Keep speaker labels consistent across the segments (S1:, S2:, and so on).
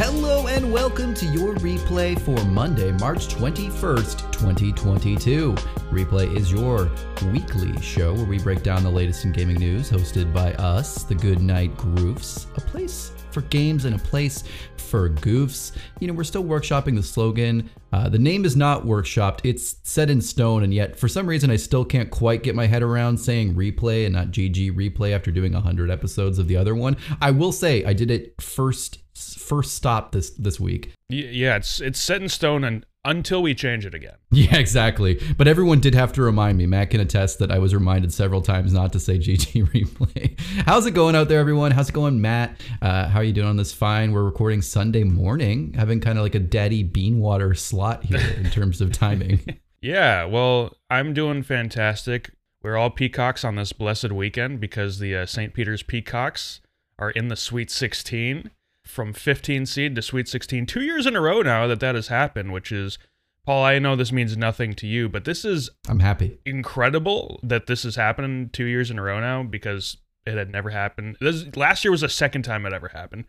S1: Hello and welcome to your replay for Monday, March 21st, 2022. Replay is your weekly show where we break down the latest in gaming news, hosted by us, the Good Night Groofs, a place for games and a place for goofs. You know, we're still workshopping the slogan. Uh, the name is not workshopped, it's set in stone, and yet for some reason I still can't quite get my head around saying replay and not GG replay after doing 100 episodes of the other one. I will say I did it first first stop this this week.
S2: Yeah, it's it's set in stone and until we change it again.
S1: Yeah, exactly. But everyone did have to remind me. Matt can attest that I was reminded several times not to say GG replay. How's it going out there, everyone? How's it going, Matt? Uh, how are you doing on this fine? We're recording Sunday morning, having kind of like a daddy bean water slot here in terms of timing.
S2: yeah, well, I'm doing fantastic. We're all peacocks on this blessed weekend because the uh, St. Peter's Peacocks are in the Sweet 16 from 15 seed to Sweet 16 two years in a row now that that has happened, which is Paul. I know this means nothing to you, but this is
S1: I'm happy.
S2: Incredible that this has happened two years in a row now because it had never happened. This last year was the second time it ever happened.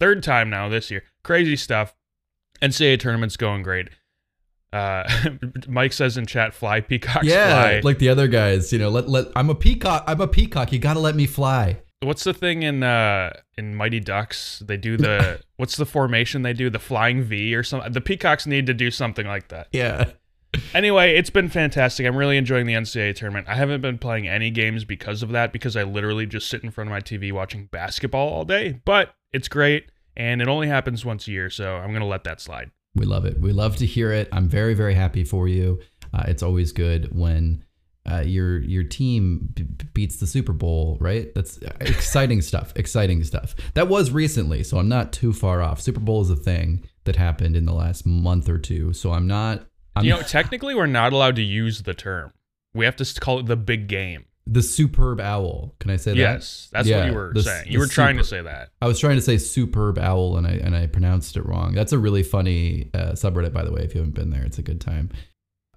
S2: Third time now this year. Crazy stuff. NCAA tournament's going great. Uh, Mike says in chat, "Fly peacocks,
S1: yeah,
S2: fly."
S1: like the other guys. You know, let let I'm a peacock. I'm a peacock. You got to let me fly.
S2: What's the thing in uh in Mighty Ducks? They do the what's the formation they do? The flying V or something. The Peacocks need to do something like that.
S1: Yeah.
S2: Anyway, it's been fantastic. I'm really enjoying the NCAA tournament. I haven't been playing any games because of that because I literally just sit in front of my TV watching basketball all day. But it's great and it only happens once a year, so I'm gonna let that slide.
S1: We love it. We love to hear it. I'm very very happy for you. Uh, it's always good when uh, your your team b- beats the Super Bowl, right? That's exciting stuff. Exciting stuff. That was recently, so I'm not too far off. Super Bowl is a thing that happened in the last month or two, so I'm not. I'm
S2: you know, technically, we're not allowed to use the term. We have to call it the big game.
S1: The superb owl. Can I say that?
S2: Yes, that's yeah, what you were the, saying. You were trying to say that.
S1: I was trying to say superb owl, and I and I pronounced it wrong. That's a really funny uh, subreddit, by the way. If you haven't been there, it's a good time.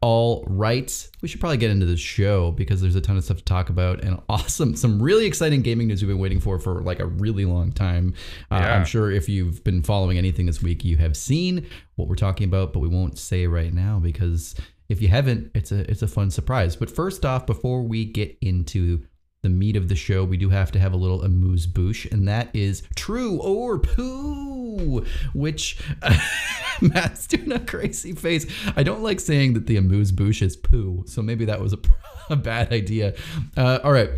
S1: All right, we should probably get into the show because there's a ton of stuff to talk about and awesome, some really exciting gaming news we've been waiting for for like a really long time. Uh, yeah. I'm sure if you've been following anything this week, you have seen what we're talking about, but we won't say right now because if you haven't, it's a it's a fun surprise. But first off, before we get into the meat of the show, we do have to have a little amuse bouche, and that is true or poo, which uh, Matt's doing a crazy face. I don't like saying that the amuse bouche is poo, so maybe that was a, a bad idea. Uh, all right,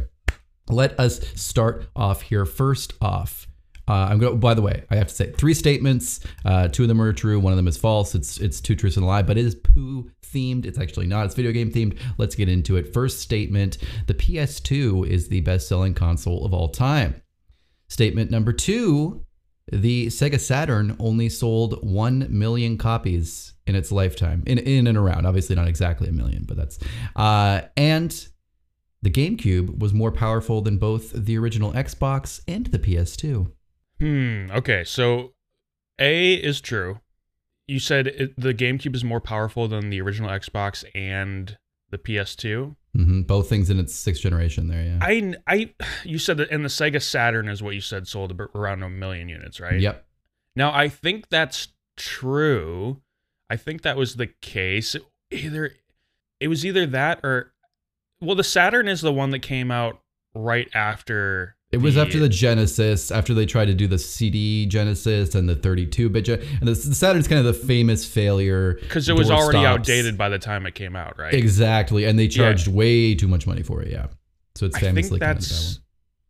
S1: let us start off here. First off, uh, I'm going. By the way, I have to say three statements. Uh, two of them are true. One of them is false. It's it's two truths and a lie, but it is poo themed. It's actually not. It's video game themed. Let's get into it. First statement: the PS2 is the best-selling console of all time. Statement number two: the Sega Saturn only sold one million copies in its lifetime, in in and around. Obviously, not exactly a million, but that's uh, and. The GameCube was more powerful than both the original Xbox and the PS2.
S2: Hmm. Okay. So A is true. You said it, the GameCube is more powerful than the original Xbox and the PS2.
S1: Mm-hmm. Both things in its sixth generation. There, yeah.
S2: I, I, you said that, and the Sega Saturn is what you said sold around a million units, right?
S1: Yep.
S2: Now I think that's true. I think that was the case. Either it was either that or, well, the Saturn is the one that came out right after
S1: it was the, after the Genesis, after they tried to do the CD Genesis and the 32-bit, Gen- and the, the Saturn's kind of the famous failure
S2: because it was already stops. outdated by the time it came out, right?
S1: Exactly, and they charged yeah. way too much money for it. Yeah, so it's famously
S2: I think that's, that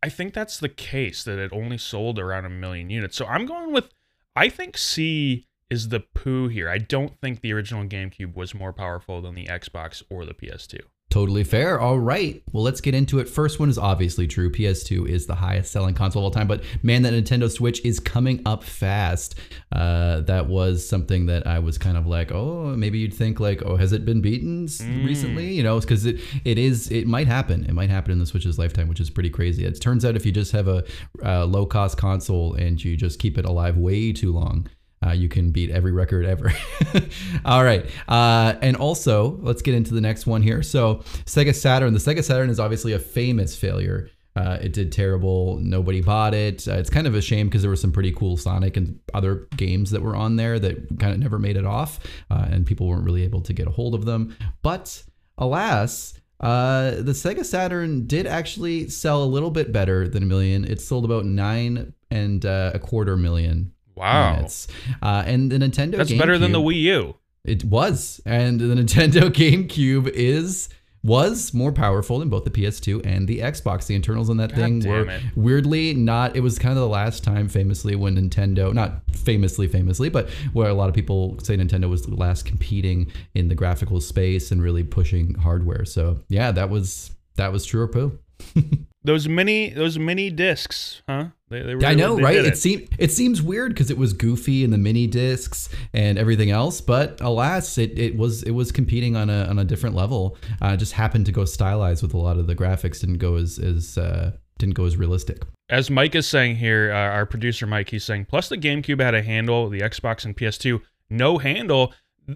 S2: I think that's the case that it only sold around a million units. So I'm going with, I think C is the poo here. I don't think the original GameCube was more powerful than the Xbox or the PS2.
S1: Totally fair. All right. Well, let's get into it. First one is obviously true. PS2 is the highest selling console of all time, but man, that Nintendo Switch is coming up fast. Uh, that was something that I was kind of like, oh, maybe you'd think like, oh, has it been beaten mm. recently? You know, because it it is it might happen. It might happen in the Switch's lifetime, which is pretty crazy. It turns out if you just have a uh, low cost console and you just keep it alive way too long, uh, you can beat every record ever. All right. Uh, and also, let's get into the next one here. So, Sega Saturn. The Sega Saturn is obviously a famous failure. Uh, it did terrible. Nobody bought it. Uh, it's kind of a shame because there were some pretty cool Sonic and other games that were on there that kind of never made it off, uh, and people weren't really able to get a hold of them. But alas, uh, the Sega Saturn did actually sell a little bit better than a million. It sold about nine and uh, a quarter million
S2: Wow.
S1: units. Uh, and the Nintendo
S2: That's better than the Wii U.
S1: it was, and the Nintendo GameCube is was more powerful than both the PS2 and the Xbox. The internals on that
S2: God
S1: thing were
S2: it.
S1: weirdly not. It was kind of the last time, famously, when Nintendo, not famously, famously, but where a lot of people say Nintendo was the last competing in the graphical space and really pushing hardware. So yeah, that was that was true or poo.
S2: Those mini those mini discs, huh? They, they
S1: Yeah, I know, right?
S2: did
S1: It. seems it seems weird because it was goofy in the mini discs and everything else, but alas, it, it was it was competing on a on a different level. Uh, just happened to go stylized with a lot of the graphics. Didn't go as as uh, didn't go as realistic.
S2: As Mike is saying here, uh, our producer Mike, he's saying, plus the GameCube had a handle, the Xbox and PS2, no handle.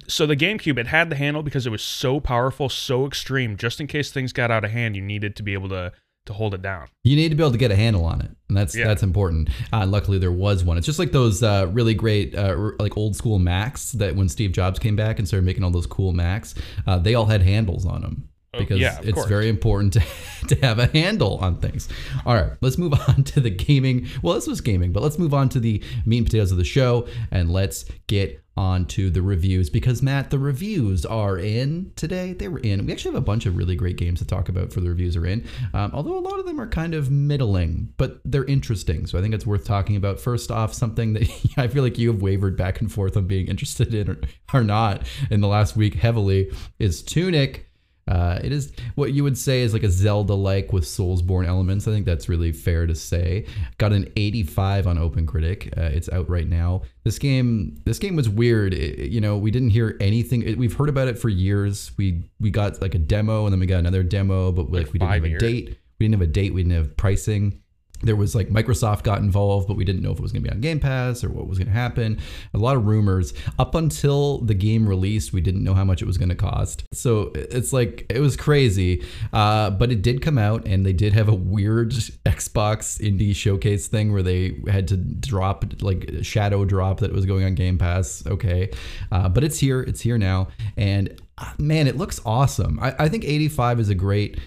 S2: So the GameCube, it had the handle because it was so powerful, so extreme. Just in case things got out of hand, you needed to be able to to hold it down.
S1: You need to be able to get a handle on it, and that's
S2: Yeah.
S1: that's important. Uh, luckily, there was one. It's just like those uh, really great, uh, like old school Macs that when Steve Jobs came back and started making all those cool Macs, uh, they all had handles on them because
S2: yeah,
S1: it's
S2: course.
S1: very important to, to have a handle on things. All right, let's move on to the gaming. Well, this was gaming, but let's move on to the meat and potatoes of the show, and let's get on to the reviews because Matt, the reviews are in today. They were in. We actually have a bunch of really great games to talk about for the reviews are in. Um, although a lot of them are kind of middling, but they're interesting. So I think it's worth talking about. First off, something that I feel like you have wavered back and forth on being interested in or, or not in the last week heavily is Tunic. Uh, it is what you would say is like a Zelda-like with Soulsborne elements. I think that's really fair to say. Got an 85 on OpenCritic. Uh, it's out right now. This game, this game was weird. It- you know, we didn't hear anything. It, we've heard about it for years. We we got like a demo, and then we got another demo, but like,
S2: Like
S1: we didn't have a
S2: years.
S1: date. We didn't have a date. We didn't have pricing there was like Microsoft got involved, but we didn't know if it was going to be on Game Pass or what was going to happen. A lot of rumors. Up until the game released, we didn't know how much it was going to cost. So it's like, it was crazy. Uh, but it did come out, and they did have a weird Xbox indie showcase thing where they had to drop, like, shadow drop that was going on Game Pass. Okay. Uh, but it's here. It's here now. And uh, man, it looks awesome. I, I think 85 is a great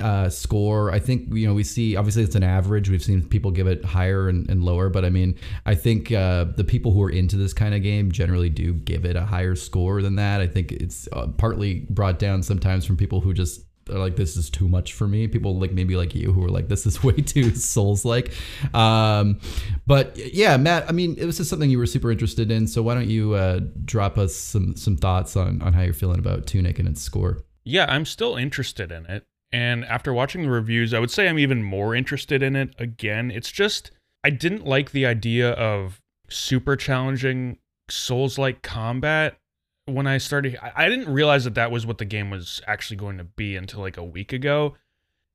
S1: uh, score. I think you know we see obviously it's an average. We've seen people give it higher and, and lower, but I mean I think uh, the people who are into this kind of game generally do give it a higher score than that. I think it's uh, partly brought down sometimes from people who just are like this is too much for me. People like maybe like you who are like this is way too souls like. Um, but yeah, Matt. I mean was just something you were super interested in. So why don't you uh, drop us some some thoughts on on how you're feeling about Tunic and its score?
S2: Yeah, I'm still interested in it. And after watching the reviews, I would say I'm even more interested in it again. It's just, I didn't like the idea of super challenging Souls like combat when I started. I didn't realize that that was what the game was actually going to be until like a week ago.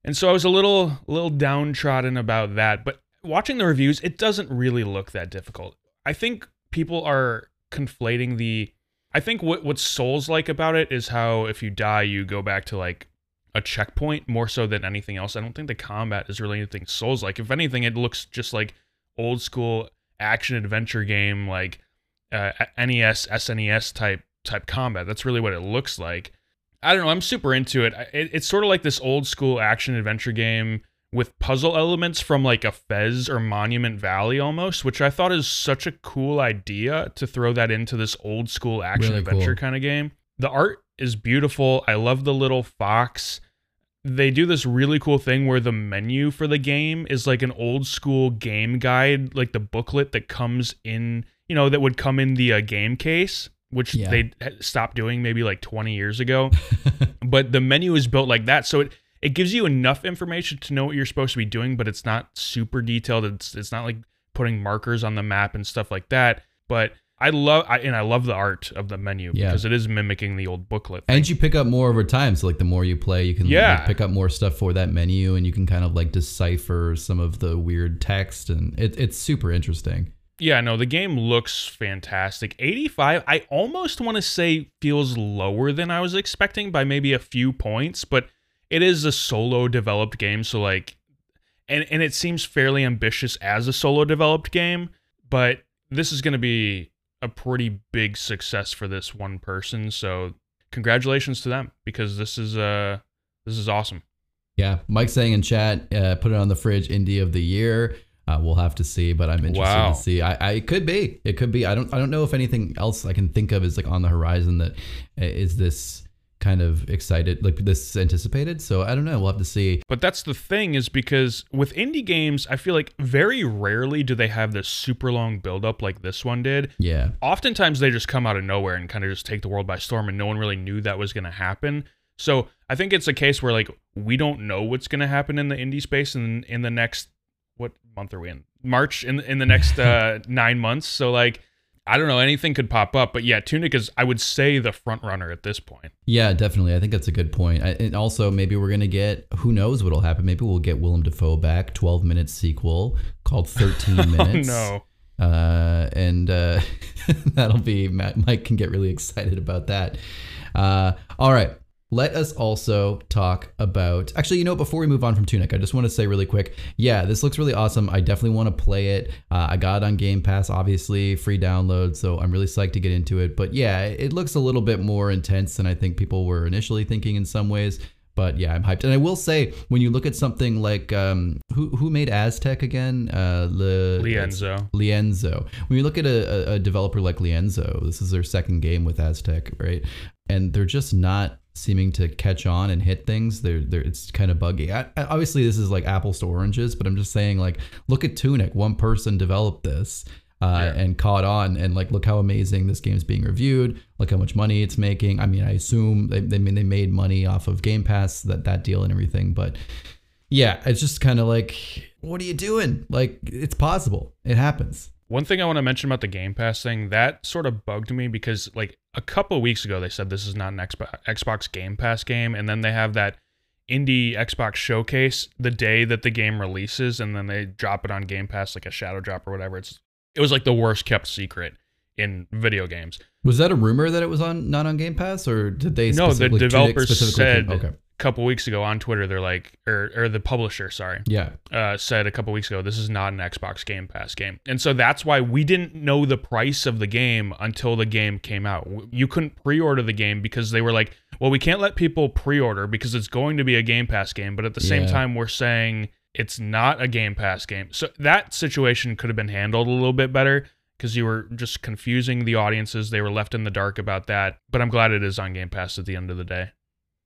S2: And so I was a little, little downtrodden about that. But watching the reviews, it doesn't really look that difficult. I think people are conflating the I think what what's Souls like about it is how if you die, you go back to like a checkpoint more so than anything else. I don't think the combat is really anything Souls like. If anything, it looks just like old school action adventure game, like uh, NES, SNES type type combat. That's really what it looks like. I don't know. I'm super into it. It it's sort of like this old school action adventure game with puzzle elements from like a Fez or Monument Valley almost, which I thought is such a cool idea to throw that into this old school action
S1: Really
S2: adventure
S1: cool.
S2: kind of game. The art is beautiful. I love the little fox. They do this really cool thing where the menu for the game is like an old school game guide, like the booklet that comes in, you know, that would come in the uh, game case, which
S1: Yeah.
S2: they stopped doing maybe like 20 years ago. But the menu is built like that so it it gives you enough information to know what you're supposed to be doing but it's not super detailed. It's it's not like putting markers on the map and stuff like that. But i love I, and i love the art of the menu
S1: Yeah.
S2: because it is mimicking the old booklet thing.
S1: And you pick up more over time. So like the more you play, you can
S2: Yeah.
S1: like, pick up more stuff for that menu, and you can kind of like decipher some of the weird text, and it, it's super interesting.
S2: yeah no the game looks fantastic 85 i almost want to say feels lower than i was expecting by maybe a few points but it is a solo developed game so like and and it seems fairly ambitious as a solo developed game, but this is going to be a pretty big success for this one person. So congratulations to them because this is uh this is awesome.
S1: Yeah, Mike saying in chat, uh, put it on the fridge, indie of the year. Uh, we'll have to see, but I'm interested
S2: Wow.
S1: to see. I, I it could be, it could be. I don't, I don't know if anything else I can think of is like on the horizon that uh, this kind of excited, like this anticipated. So I don't know. We'll have to see.
S2: But that's the thing is because with indie games, I feel like very rarely do they have this super long build up like this one did.
S1: Yeah,
S2: Oftentimes they just come out of nowhere and kind of just take the world by storm and no one really knew that was going to happen. So, I think it's a case where like we don't know what's going to happen in the indie space in in the next what month are we in? March in in the next uh 9 months. So like I don't know, anything could pop up, but yeah, Tunic is I would say the front runner at this point.
S1: yeah, definitely. I think that's a good point. I, and also, maybe we're gonna get who knows what'll happen. Maybe we'll get Willem Dafoe back, 12 minute sequel called 13 minutes.
S2: oh no.
S1: uh, and uh, that'll be Mike can get really excited about that. Uh, all right. Let us also talk about. Actually, you know, before we move on from Tunic, I just want to say really quick. Yeah, this looks really awesome. I definitely want to play it. Uh, I got it on Game Pass, obviously, free download. So I'm really psyched to get into it. But yeah, it looks a little bit more intense than I think people were initially thinking in some ways. But yeah, I'm hyped. And I will say, when you look at something like um, who who made Aztech again? Uh, Le,
S2: Lienzo.
S1: Lienzo. When you look at a, a, a developer like Lienzo, this is their second game with Aztech, right? And they're just not seeming to catch on and hit things. They're, they're it's kind of buggy. I, I- obviously, this is like apples to oranges, but I'm just saying, like, look at Tunic. One person developed this. Uh,
S2: Yeah.
S1: and caught on and like look how amazing this game's being reviewed look how much money it's making i mean i assume they, they, mean, they made money off of game pass that that deal and everything but yeah it's just kind of like what are you doing like it's possible it happens
S2: One thing I want to mention about the Game Pass thing that sort of bugged me because like a couple of weeks ago they said this is not an Xbox, Game Pass game, and then they have that indie Xbox showcase the day that the game releases, and then they drop it on Game Pass like a shadow drop or whatever. It's it was like the worst kept secret in video games.
S1: Was that a rumor that it was on not on Game Pass, or did they?
S2: No, the developers said
S1: okay,
S2: couple weeks ago on Twitter they're like, or or the publisher, sorry,
S1: yeah,
S2: uh, said a couple weeks ago, this is not an Xbox Game Pass game. And so that's why we didn't know the price of the game until the game came out. You couldn't pre order the game because they were like, well, we can't let people pre order because it's going to be a Game Pass game. But at the same
S1: Yeah.
S2: time, we're saying it's not a Game Pass game. So that situation could have been handled a little bit better because you were just confusing the audiences. They were left in the dark about that. But I'm glad it is on Game Pass at the end of the day.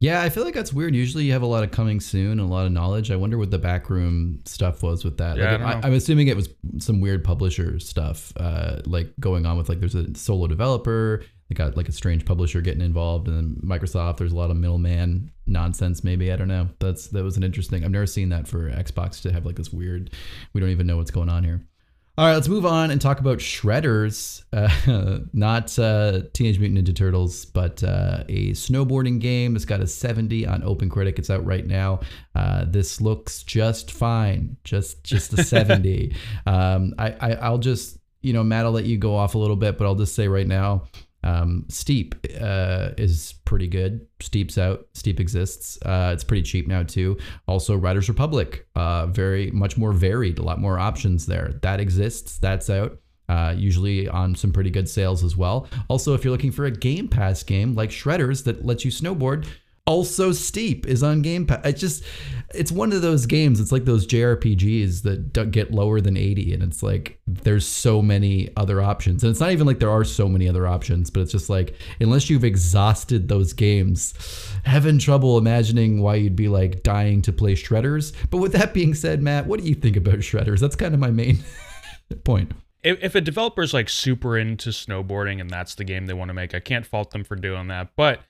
S1: Yeah. I feel like that's weird. Usually, you have a lot of coming soon and a lot of knowledge. I wonder what the backroom stuff was with that.
S2: Yeah, I
S1: like. I, am assuming it was some weird publisher stuff, uh, like going on with like there's a solo developer. They got like a strange publisher getting involved, and then Microsoft. There's a lot of middleman nonsense. Maybe I don't know. That's that was an interesting. I've never seen that for Xbox to have like this weird. We don't even know what's going on here. All right, let's move on and talk about Shredders, uh, not uh, Teenage Mutant Ninja Turtles, but uh, a snowboarding game. It's got a 70 on OpenCritic. It's out right now. Uh, this looks just fine, just just a 70. um, I, I I'll just you know Matt, I'll let you go off a little bit, but I'll just say right now, um, Steep uh, is pretty good. Steep's out. Steep exists. Uh, it's pretty cheap now too. Also, Riders Republic, uh, very much more varied. A lot more options there. That exists. That's out. Uh, usually on some pretty good sales as well. Also, if you're looking for a Game Pass game like Shredders that lets you snowboard, also Steep is on Game Pass. It's just, it's one of those games. It's like those JRPGs that get lower than 80, and it's like there's so many other options. And it's not even like there are so many other options, but it's just like unless you've exhausted those games, having trouble imagining why you'd be like dying to play Shredders. But with that being said, Matt, what do you think about Shredders? That's kind of my main point.
S2: if, if a developer's like super into snowboarding and that's the game they want to make, I can't fault them for doing that. But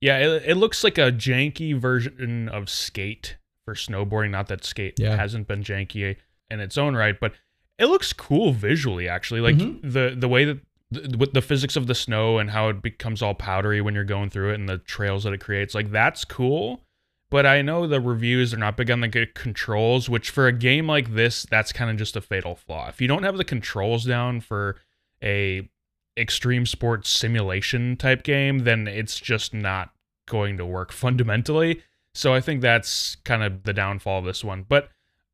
S2: yeah, it, it looks like a janky version of Skate for snowboarding. Not that Skate
S1: Yeah.
S2: hasn't been janky in its own right, but it looks cool visually. Actually, like
S1: Mhm.
S2: the the way that the, with the physics of the snow and how it becomes all powdery when you're going through it and the trails that it creates, like that's cool. But I know the reviews are not big on the good controls, which for a game like this, that's kind of just a fatal flaw. If you don't have the controls down for a extreme sports simulation type game, then it's just not going to work fundamentally. So I think that's kind of the downfall of this one. But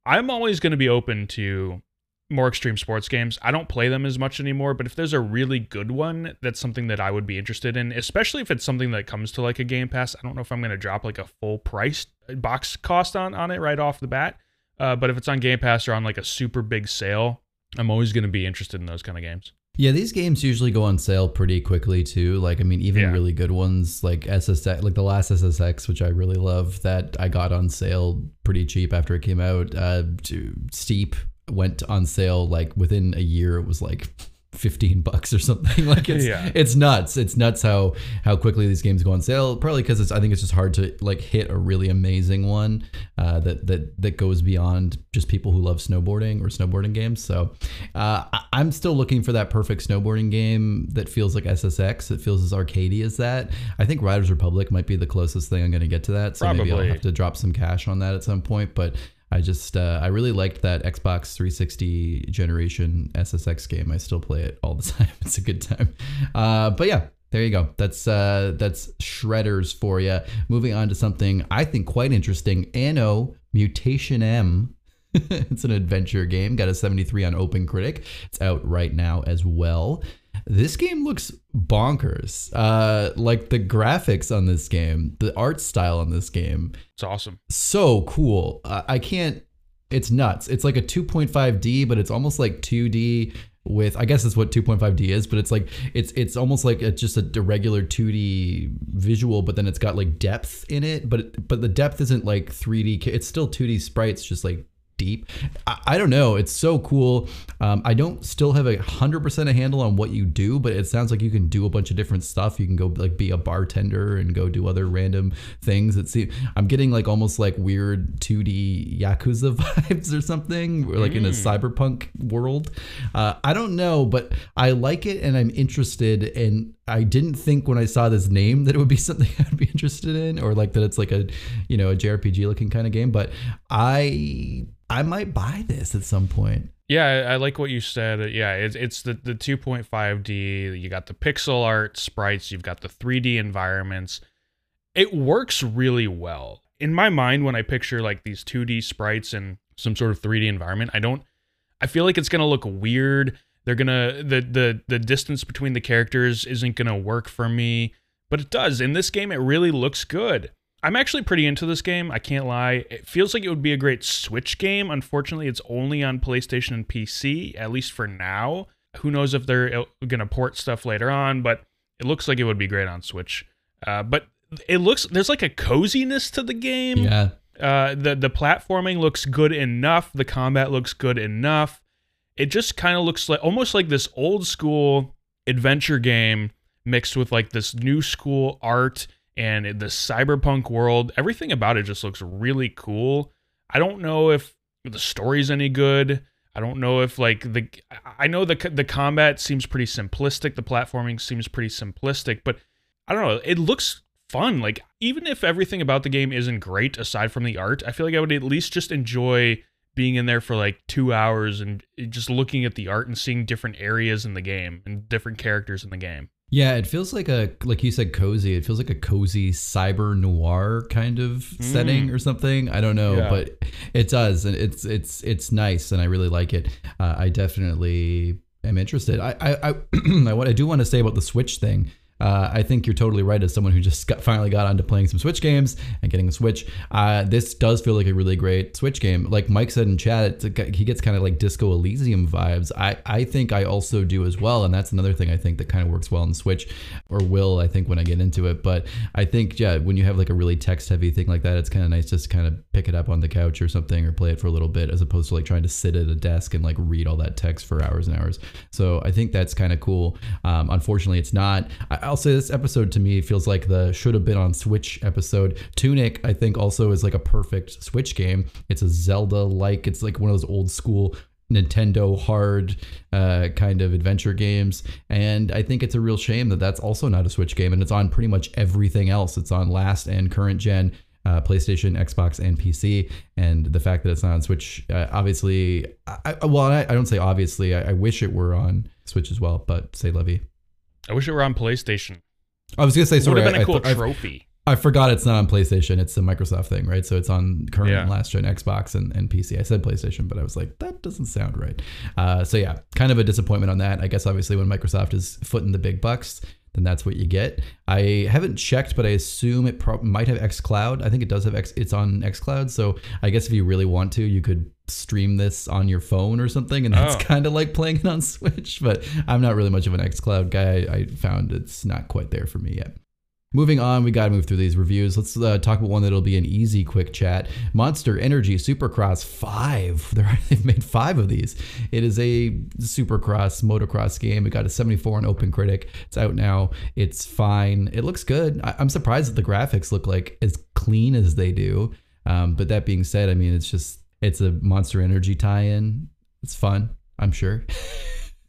S2: I'm always going to be open to more extreme sports games. I don't play them as much anymore, but if there's a really good one, that's something that I would be interested in, especially if it's something that comes to like a Game Pass. I don't know if I'm going to drop like a full price box cost on on it right off the bat. Uh, but if it's on Game Pass or on like a super big sale, I'm always going to be interested in those kind of games.
S1: Yeah, these games usually go on sale pretty quickly too. Like, I mean, even
S2: Yeah.
S1: really good ones like SSX, like the last SSX, which I really love, that I got on sale pretty cheap after it came out. Uh, to- Steep went on sale like within a year. It was like 15 bucks or something. Like it's
S2: Yeah.
S1: it's nuts. It's nuts how how quickly these games go on sale. Probably because it's I think it's just hard to like hit a really amazing one uh, that that that goes beyond just people who love snowboarding or snowboarding games. So uh, I- I'm still looking for that perfect snowboarding game that feels like SSX. It feels as arcadey as that. I think Riders Republic might be the closest thing I'm going to get to that. So maybe I'll have to drop some cash on that at some point. But I just uh, I really liked that Xbox 360 generation SSX game. I still play it all the time. It's a good time. Uh, but yeah, there you go. That's uh, that's shredders for you. Moving on to something I think quite interesting. Anno Mutationem. it's an adventure game. Got a 73 on Open Critic. It's out right now as well. This game looks bonkers. Uh, like the graphics on this game, the art style on this game,
S2: It's awesome.
S1: so cool. Uh, I can't. It's nuts. It's like a 2.5D, but it's almost like 2D with. I guess that's what 2.5D is, but it's like it's it's almost like a, just a, regular 2D visual, but then it's got like depth in it. But but the depth isn't like 3D. It's still 2D sprites, just like deep. I, I don't know. It's so cool. Um, I don't still have a hundred percent a handle on what you do, but it sounds like you can do a bunch of different stuff. You can go like be a bartender and go do other random things. It's I'm getting like almost like weird 2D Yakuza vibes or something, or like in a cyberpunk world. Uh, I don't know, but I like it and I'm interested. And I didn't think when I saw this name that it would be something I'd be interested in, or like that it's like a you know a JRPG looking kind of game. But I I might buy this at some point.
S2: Yeah, I, like what you said. Uh, Yeah, it's it's the the 2.5D. You got the pixel art sprites. You've got the 3D environments. It works really well in my mind when I picture like these 2D sprites and some sort of 3D environment. I don't. I feel like it's gonna look weird. They're gonna the the the distance between the characters isn't gonna work for me, but it does. In this game, it really looks good. I'm actually pretty into this game. I can't lie. It feels like it would be a great Switch game. Unfortunately, it's only on PlayStation and PC, at least for now. Who knows if they're going to port stuff later on, but it looks like it would be great on Switch. Uh, but it looks, there's like a coziness to the game.
S1: Yeah.
S2: Uh, the the platforming looks good enough. The combat looks good enough. It just kind of looks like almost like this old school adventure game mixed with like this new school art and the cyberpunk world. Everything about it just looks really cool. I don't know if the story's any good. I don't know if like the I know the the combat seems pretty simplistic. The platforming seems pretty simplistic, but I don't know. It looks fun. Like even if everything about the game isn't great aside from the art, I feel like I would at least just enjoy being in there for like 2 hours and just looking at the art and seeing different areas in the game and different characters in the game.
S1: Yeah, it feels like a like you said cozy. It feels like a cozy cyber noir kind of setting or something. I don't know,
S2: Yeah.
S1: but it does, and it's it's it's nice, and I really like it. Uh, I definitely am interested. I I I, I, what I do want to say about the Switch thing. Uh, I think you're totally right. As someone who just got, finally got onto playing some Switch games and getting a Switch, uh, this does feel like a really great Switch game. Like Mike said in chat, a, he gets kind of like Disco Elysium vibes. I, I think I also do as well, and that's another thing I think that kind of works well in Switch, or will I think when I get into it. But I think yeah, when you have like a really text heavy thing like that, it's kind of nice just to kind of pick it up on the couch or something, or play it for a little bit, as opposed to like trying to sit at a desk and like read all that text for hours and hours. So I think that's kind of cool. Um, unfortunately, it's not. I, I'll say this episode to me feels like the should have been on Switch episode. Tunic, I think, also is like a perfect Switch game. It's a Zelda like. It's like one of those old school Nintendo hard uh, kind of adventure games, and I think it's a real shame that that's also not a Switch game, and it's on pretty much everything else. It's on last and current gen. Uh, PlayStation, Xbox, and PC, and the fact that it's not on Switch, uh, obviously, I, well, I, I don't say obviously. I, I wish it were on Switch as well, but say Levy.
S2: I wish it were on PlayStation.
S1: I was gonna say
S2: It would have been
S1: I,
S2: a cool
S1: I, I,
S2: trophy.
S1: I forgot it's not on PlayStation. It's a Microsoft thing, right? So it's on current
S2: Yeah.
S1: and last gen Xbox and, and PC. I said PlayStation, but I was like, that doesn't sound right. Uh, so yeah, kind of a disappointment on that. I guess obviously when Microsoft is footing the big bucks, then that's what you get. I haven't checked, but I assume it pro- might have XCloud. I think it does have X. It's on XCloud. So I guess if you really want to, you could stream this on your phone or something, and that's
S2: Oh.
S1: kind of like playing it on Switch. But I'm not really much of an XCloud guy. I found it's not quite there for me yet. Moving on, we got to move through these reviews. Let's uh, talk about one that'll be an easy, quick chat. Monster Energy Supercross 5. They're, they've made five of these. It is a supercross, motocross game. It got a 74 on OpenCritic. It's out now. It's fine. It looks good. I, I'm surprised that the graphics look like as clean as they do. Um, but that being said, I mean, it's just, it's a Monster Energy tie in. It's fun, I'm sure.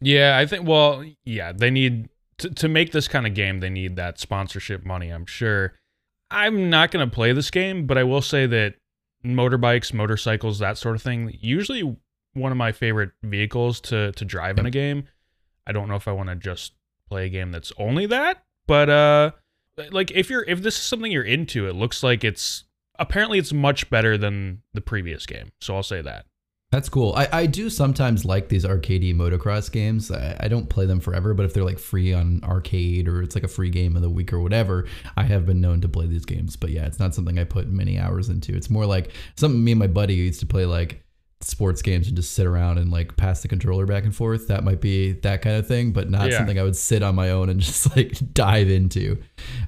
S2: Yeah, I think. Well, yeah, they need to, to make this kind of game. They need that sponsorship money. I'm sure. I'm not gonna play this game, but I will say that motorbikes, motorcycles, that sort of thing, usually one of my favorite vehicles to to drive in a game. I don't know if I want to just play a game that's only that, but uh, like if you're if this is something you're into, it looks like it's apparently it's much better than the previous game. So I'll say that.
S1: That's cool. I, I do sometimes like these arcadey motocross games. I, I don't play them forever, but if they're like free on arcade or it's like a free game of the week or whatever, I have been known to play these games. But yeah, it's not something I put many hours into. It's more like something me and my buddy used to play like sports games and just sit around and like pass the controller back and forth. That might be that kind of thing, but not
S2: Yeah.
S1: something I would sit on my own and just like dive into.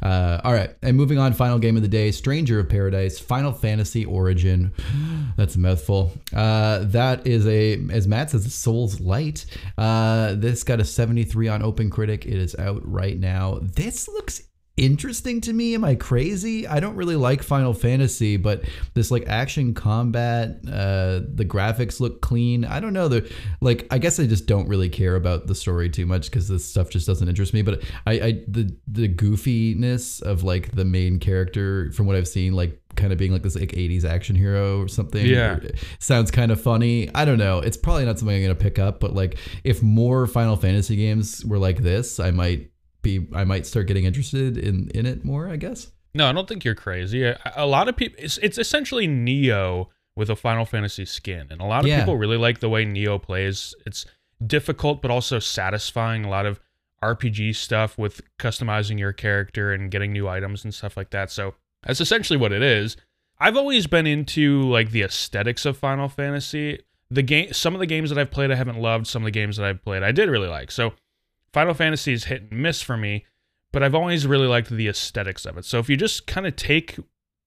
S1: Uh, all right. And moving on, final game of the day Stranger of Paradise, Final Fantasy Origin. That's a mouthful. Uh, that is a, as Matt says, Souls like. Uh, this got a 73 on Open Critic. It is out right now. This looks interesting to me. Am I crazy? I don't really like Final Fantasy, but this like action combat, uh, the graphics look clean. I don't know. The like, I guess I just don't really care about the story too much because this stuff just doesn't interest me. But I, I the the goofiness of like the main character from what I've seen, like kind of being like this like 80s action hero or something.
S2: Yeah.
S1: Sounds kind of funny. I don't know. It's probably not something I'm going to pick up, but like if more Final Fantasy games were like this, I might be I might start getting interested in in it more, I guess.
S2: No, I don't think you're crazy. A, a lot of people, it's, it's essentially Nioh with a Final Fantasy skin, and a lot of
S1: Yeah.
S2: people really like the way Nioh plays. It's difficult, but also satisfying. A lot of RPG stuff with customizing your character and getting new items and stuff like that. So that's essentially what it is. I've always been into like the aesthetics of Final Fantasy. The game, some of the games that I've played, I haven't loved. Some of the games that I've played, I did really like. So Final Fantasy is hit and miss for me but I've always really liked the aesthetics of it. So if you just kind of take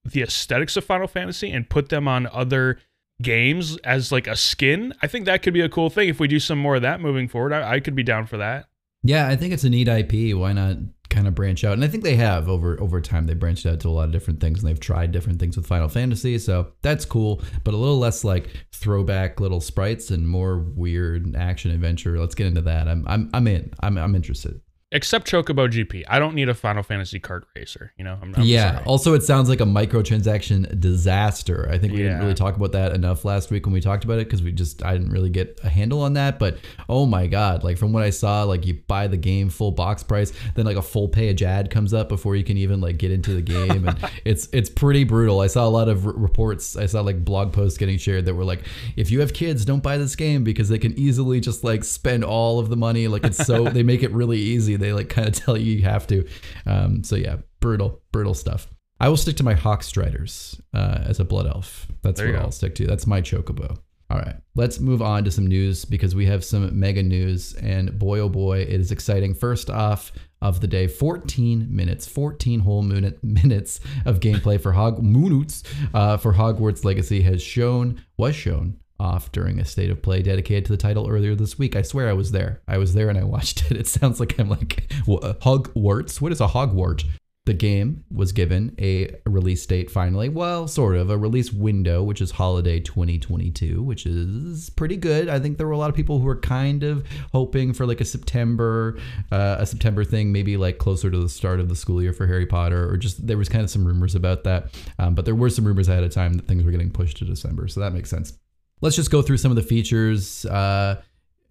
S2: the aesthetics of Final Fantasy and put them on other games as like a skin, I think that could be a cool thing. If we do some more of that moving forward, I, I could be down for that.
S1: Yeah, I think it's a neat IP. Why not kind of branch out? And I think they have over over time. They branched out to a lot of different things, and they've tried different things with Final Fantasy. So that's cool, but a little less like throwback little sprites and more weird action adventure. Let's get into that. I'm I'm I'm in. I'm I'm interested.
S2: Except Chocobo GP. I don't need a Final Fantasy kart racer. You know, I'm, I'm
S1: yeah.
S2: sorry.
S1: Also, it sounds like a microtransaction disaster. I think we didn't really talk about that enough last week when we talked about it because we just I didn't really get a handle on that. But oh my god, like from what I saw, like you buy the game full box price, then like a full page ad comes up before you can even like get into the game, and it's it's pretty brutal. I saw a lot of r- reports. I saw like blog posts getting shared that were like, if you have kids, don't buy this game because they can easily just like spend all of the money. Like it's so they make it really easy. They like kind of tell you you have to. Um, so yeah, brutal, brutal stuff. I will stick to my Hawk Striders uh, as a blood elf. That's
S2: There
S1: what. I'll stick to. That's my chocobo. All right, let's move on to some news because we have some mega news, and boy oh boy, it is exciting. First off of the day, 14 minutes, 14 whole minute, minutes of gameplay for Hog minutes, uh, for Hogwarts Legacy has shown was shown off during a state of play dedicated to the title earlier this week. I swear I was there. I was there and I watched it. It sounds like I'm like Hogwarts. What is a Hogwart? The game was given a release date finally. Well, sort of a release window, which is holiday 2022, which is pretty good. I think there were a lot of people who were kind of hoping for like a September, uh, a September thing, maybe like closer to the start of the school year for Harry Potter, or just there was kind of some rumors about that. Um, but there were some rumors ahead of time that things were getting pushed to December, so that makes sense. Let's just go through some of the features. Uh,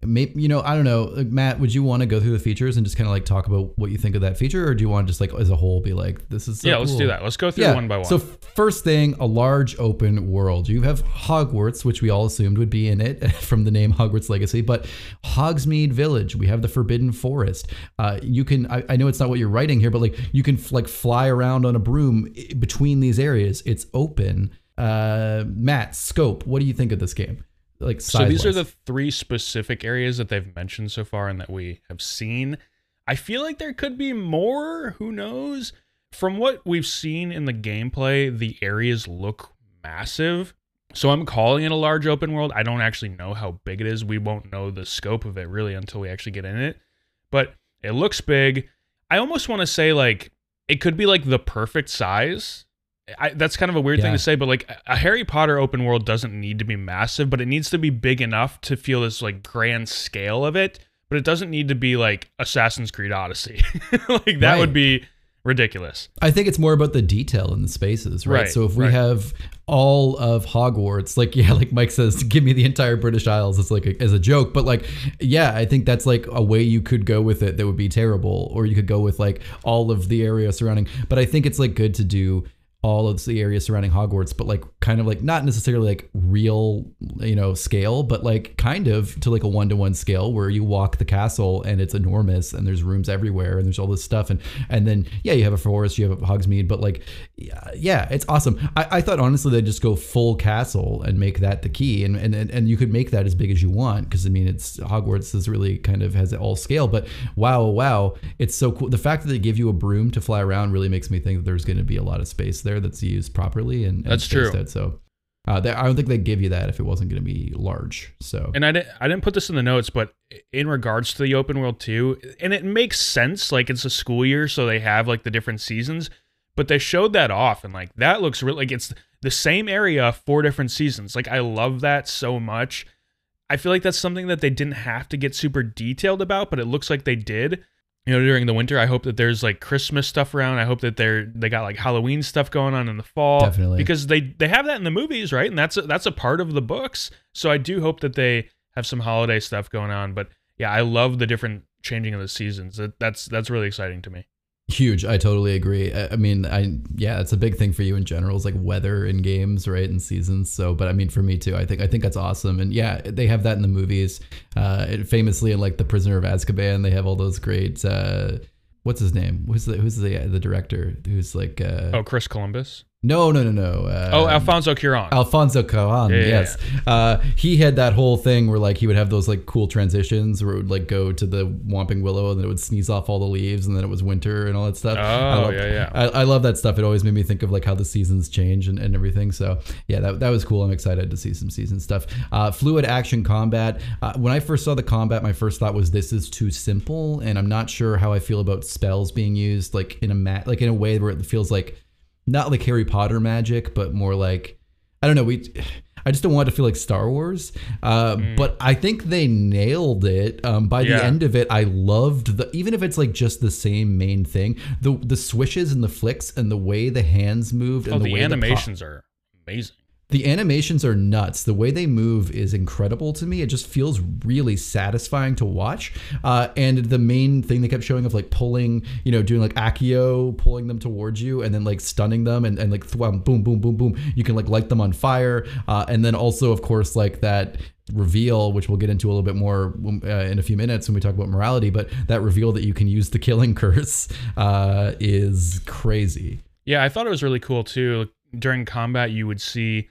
S1: maybe you know I don't know, like, Matt. Would you want to go through the features and just kind of like talk about what you think of that feature, or do you want to just like as a whole be like, this is so
S2: yeah, let's do that. Let's go through one by one.
S1: So first thing, a large open world. You have Hogwarts, which we all assumed would be in it from the name Hogwarts Legacy, but Hogsmeade Village. We have the Forbidden Forest. Uh, you can. I, I know it's not what you're writing here, but like you can like fly around on a broom between these areas. It's open. Uh, Matt, scope. What do you think of this game? Like
S2: So these are the three specific areas that they've mentioned so far and that we have seen. I feel like there could be more. Who knows? From what we've seen in the gameplay, the areas look massive. So I'm calling it a large open world. I don't actually know how big it is. We won't know the scope of it really until we actually get in it. But it looks big. I almost want to say like it could be like the perfect size. I, that's kind of a weird thing to say, but like a Harry Potter open world doesn't need to be massive, but it needs to be big enough to feel this like grand scale of it. But it doesn't need to be like Assassin's Creed Odyssey. like that
S1: Right.
S2: would be ridiculous.
S1: I think it's more about the detail in the spaces, right?
S2: Right,
S1: so if we
S2: right.
S1: have all of Hogwarts, like yeah, like Mike says, give me the entire British Isles. It's like a, as a joke, but like yeah, I think that's like a way you could go with it that would be terrible, or you could go with like all of the area surrounding. But I think it's like good to do all of the area surrounding Hogwarts, but like kind of like not necessarily like real, you know, scale, but like kind of to like a one to one scale where you walk the castle and it's enormous and there's rooms everywhere and there's all this stuff and and then yeah, you have a forest, you have a Hogsmeade, but like yeah, yeah it's awesome. I, I thought honestly they'd just go full castle and make that the key and and, and you could make that as big as you want because I mean it's Hogwarts is really kind of has it all scale, but wow, wow, it's so cool. The fact that they give you a broom to fly around really makes me think that there's going to be a lot of space there that's used properly and, and
S2: That's true.
S1: out. So uh, they, I don't think they'd give you that if it wasn't going to be large. So
S2: And I didn't, I didn't put this in the notes, but in regards to the open world too, and it makes sense. Like it's a school year, so they have like the different seasons. But they showed that off, and like that looks really like it's the same area, four different seasons. Like I love that so much. I feel like that's something that they didn't have to get super detailed about, but it looks like they did. You know, during the winter, I hope that there's like Christmas stuff around. I hope that they're they got like Halloween stuff going on in the fall.
S1: Definitely.
S2: because they they have that in the movies, right? And that's a, that's a part of the books. So I do hope that they have some holiday stuff going on. But yeah, I love the different changing of the seasons. That, that's that's really exciting to me.
S1: Huge. I totally agree. I, mean, I yeah, it's a big thing for you in general. It's like weather in games, right, and seasons. So, but I mean, for me too, I think I think that's awesome. And yeah, they have that in the movies. Uh, famously in like the Prisoner of Azkaban, they have all those great. Uh, what's his name? Who's the who's the the director? Who's like uh,
S2: Oh, Chris Columbus.
S1: No no no no. Uh,
S2: Oh, Alfonso Cuarón.
S1: Alfonso Cuarón,
S2: Yeah, yeah,
S1: yes. Uh, he had that whole thing where like he would have those like cool transitions where it would like go to the Whomping Willow and then it would sneeze off all the leaves and then it was winter and all that stuff. I
S2: Oh,
S1: love,
S2: yeah, yeah.
S1: I, I love that stuff. It always made me think of like how the seasons change and, and everything. So yeah, that, that was cool. I'm excited to see some season stuff. Uh, fluid action combat. Uh, when I first saw the combat, my first thought was this is too simple, and I'm not sure how I feel about spells being used like in a mat like in a way where it feels like not like Harry Potter magic, but more like I don't know. We I just don't want it to feel like Star Wars. Uh, But I think they nailed it. Um, by
S2: Mm. Yeah.
S1: the end of it, I loved the even if it's like just the same main thing, the the swishes and the flicks and the way the hands moved and
S2: oh,
S1: the,
S2: the
S1: way
S2: animations are amazing.
S1: The animations are nuts. The way they move is incredible to me. It just feels really satisfying to watch. Uh, and the main thing they kept showing of like pulling, you know, doing like Accio, pulling them towards you and then like stunning them and, and like th- um, boom, boom, boom, boom. You can like light them on fire. Uh, and then also, of course, like that reveal, which we'll get into a little bit more uh, in a few minutes when we talk about morality, but that reveal that you can use the killing curse uh, is crazy.
S2: Yeah, I thought it was really cool too. During combat, you would see,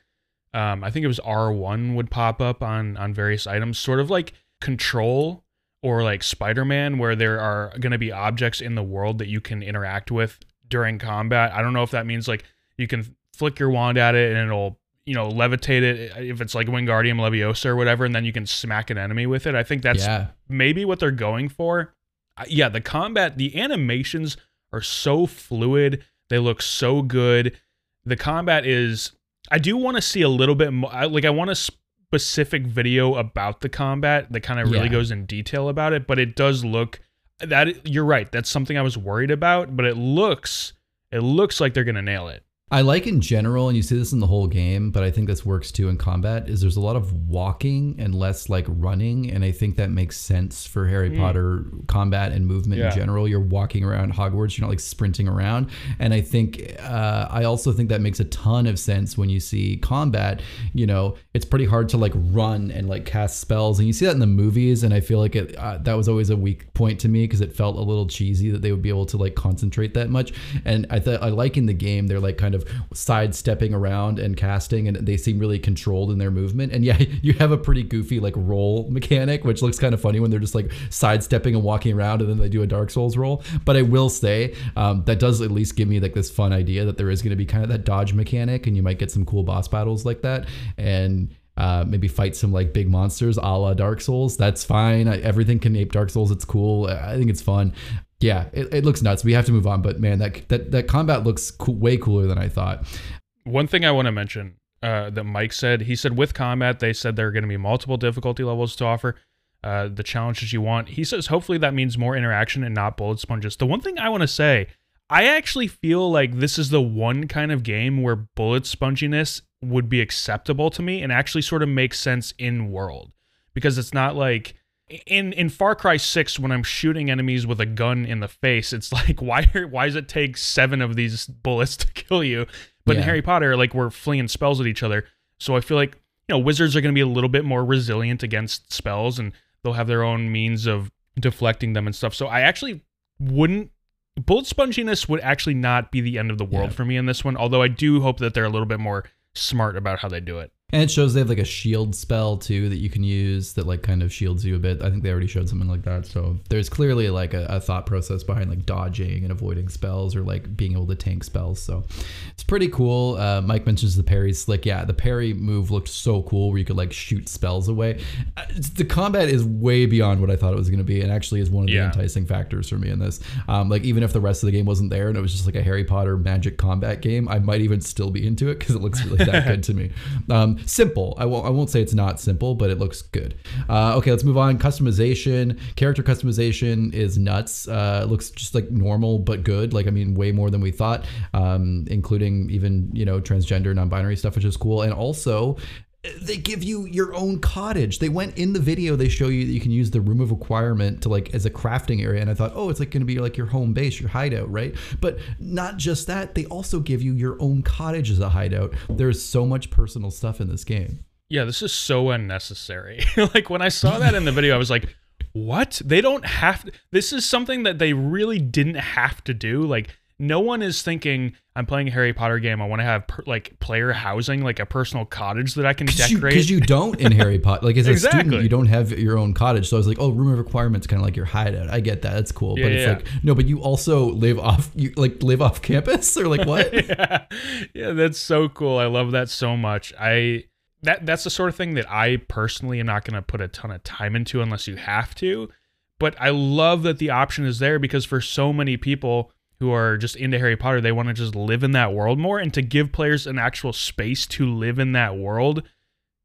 S2: um, I think it was R one would pop up on on various items, sort of like Control or like Spider Man, where there are going to be objects in the world that you can interact with during combat. I don't know if that means like you can flick your wand at it and it'll you know levitate it if it's like Wingardium Leviosa or whatever, and then you can smack an enemy with it. I think that's
S1: yeah.
S2: maybe what they're going for. Uh, Yeah, the combat, the animations are so fluid. They look so good. The combat is. I do want to see a little bit more. Like, I want a specific video about the combat that kind of really
S1: Yeah.
S2: goes in detail about it. But it does look that you're right. That's something I was worried about. But it looks, it looks like they're gonna nail it.
S1: I like in general, and you see this in the whole game, but I think this works too in combat. Is there's a lot of walking and less like running, and I think that makes sense for Harry
S2: Mm.
S1: Potter combat and movement
S2: Yeah.
S1: in general. You're walking around Hogwarts, you're not like sprinting around, and I think uh, I also think that makes a ton of sense when you see combat. You know, it's pretty hard to like run and like cast spells, and you see that in the movies, and I feel like it uh, that was always a weak point to me because it felt a little cheesy that they would be able to like concentrate that much. And I thought I like in the game they're like kind of sidestepping around and casting, and they seem really controlled in their movement. And yeah, you have a pretty goofy like roll mechanic, which looks kind of funny when they're just like sidestepping and walking around, and then they do a Dark Souls roll. But I will say um, that does at least give me like this fun idea that there is going to be kind of that dodge mechanic, and you might get some cool boss battles like that, and uh, maybe fight some like big monsters a la Dark Souls. That's fine. I, everything can ape Dark Souls. It's cool. I I think it's fun. Yeah, it, it looks nuts. We have to move on, but man, that that that combat looks way cooler than I thought.
S2: One thing I want to mention uh, that Mike said, he said with combat, they said there are going to be multiple difficulty levels to offer. Uh, the challenges you want. He says hopefully that means more interaction and not bullet sponges. The one thing I want to say, I actually feel like this is the one kind of game where bullet sponginess would be acceptable to me and actually sort of makes sense in world because it's not like in in Far Cry 6 when I'm shooting enemies with a gun in the face it's like why why does it take 7 of these bullets to kill you? But in Harry Potter like we're flinging spells at each other. So I feel like you know wizards are going to be a little bit more resilient against spells and they'll have their own means of deflecting them and stuff. So I actually wouldn't bullet sponginess would actually not be the end of the world
S1: Yeah.
S2: for me in this one although I do hope that they're a little bit more smart about how they do it
S1: And it shows they have like a shield spell too that you can use that like kind of shields you a bit. I think they already showed something like that. So there's clearly like a, a thought process behind like dodging and avoiding spells or like being able to tank spells. So it's pretty cool. Uh, Mike mentions the parry slick. Yeah, the parry move looked so cool where you could like shoot spells away. Uh, it's- the combat is way beyond what I thought it was going to be, and actually is one of the
S2: Yeah.
S1: enticing factors for me in this. Um, like even if the rest of the game wasn't there and it was just like a Harry Potter magic combat game, I might even still be into it because it looks really that good to me. Um, simple. I won't. I won't say it's not simple, but it looks good. Uh, okay, let's move on. Customization, character customization is nuts. Uh, it looks just like normal but good. Like I mean, way more than we thought, um, including even you know transgender, non-binary stuff, which is cool. And also, they give you your own cottage. They went in the video. They show you that you can use the room of requirement to like as a crafting area. And I thought, oh, it's like going to be like your home base, your hideout, right? But not just that. They also give you your own cottage as a hideout. There's so much personal stuff in this game.
S2: Yeah, this is so unnecessary. like when I saw that in the video, I was like, what? They don't have to, this is something that they really didn't have to do. Like no one is thinking I'm playing a Harry Potter game. I want to have per, like player housing, like a personal cottage that I can decorate.
S1: Because you, you don't in Harry Potter. Like as a student, you don't have your own cottage. So I was like, oh, room of requirements, kind of like your hideout. I get that. That's cool.
S2: Yeah,
S1: but it's
S2: yeah.
S1: like no, but you also live off. You like live off campus or like what?
S2: yeah. yeah, that's so cool. I love that so much. I that that's the sort of thing that I personally am not going to put a ton of time into unless you have to. But I love that the option is there because for so many people who are just into Harry Potter, they want to just live in that world more and to give players an actual space to live in that world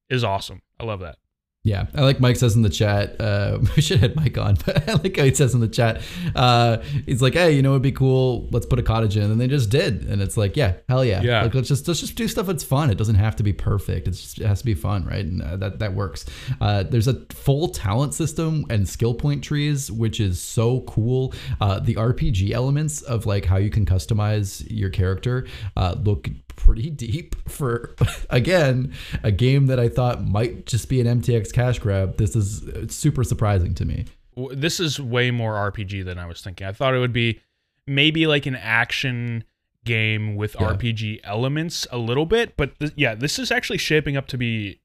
S2: is awesome. I love that.
S1: Yeah, I like Mike says in the chat. Uh, we should have Mike on, but I like how he says in the chat. Uh, he's like, "Hey, you know, it'd be cool. Let's put a cottage in," and they just did, and it's like, "Yeah, hell yeah,
S2: Yeah.
S1: Like, let's just let's just do stuff that's fun. It doesn't have to be perfect. It's just, it has to be fun, right? And uh, that that works. Uh, there's a full talent system and skill point trees, which is so cool. Uh, the RPG elements of like how you can customize your character uh, look pretty deep for again a game that I thought might just be an MTX cash grab. This is super surprising to me.
S2: This is way more RPG than I was thinking. I thought it would be maybe like an action game with
S1: Yeah.
S2: RPG elements a little bit, but th- yeah, this is actually shaping up to be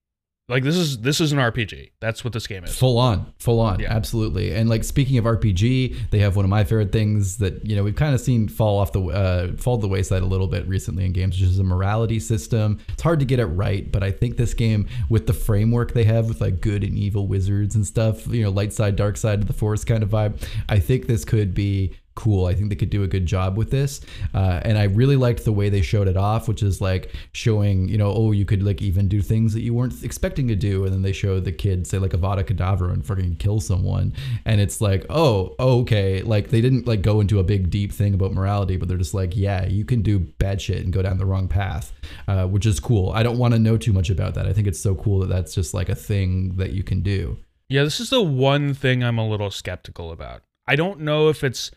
S2: like this is this is an RPG. That's what this game is.
S1: Full on, full on,
S2: Yeah.
S1: absolutely. And like speaking of RPG, they have one of my favorite things that you know we've kind of seen fall off the uh, fall to the wayside a little bit recently in games, which is a morality system. It's hard to get it right, but I think this game with the framework they have with like good and evil wizards and stuff, you know, light side, dark side of the force kind of vibe. I think this could be cool. I think they could do a good job with this. Uh, and I really liked the way they showed it off, which is like showing, you know, oh, you could like even do things that you weren't expecting to do. And then they show the kid say like Avada Kedavra and freaking kill someone. And it's like, oh, okay. Like they didn't like go into a big deep thing about morality, but they're just like, yeah, you can do bad shit and go down the wrong path, uh, which is cool. I don't want to know too much about that. I think it's so cool that that's just like a thing that you can do.
S2: Yeah, this is the one thing I'm a little skeptical about. I don't know if it's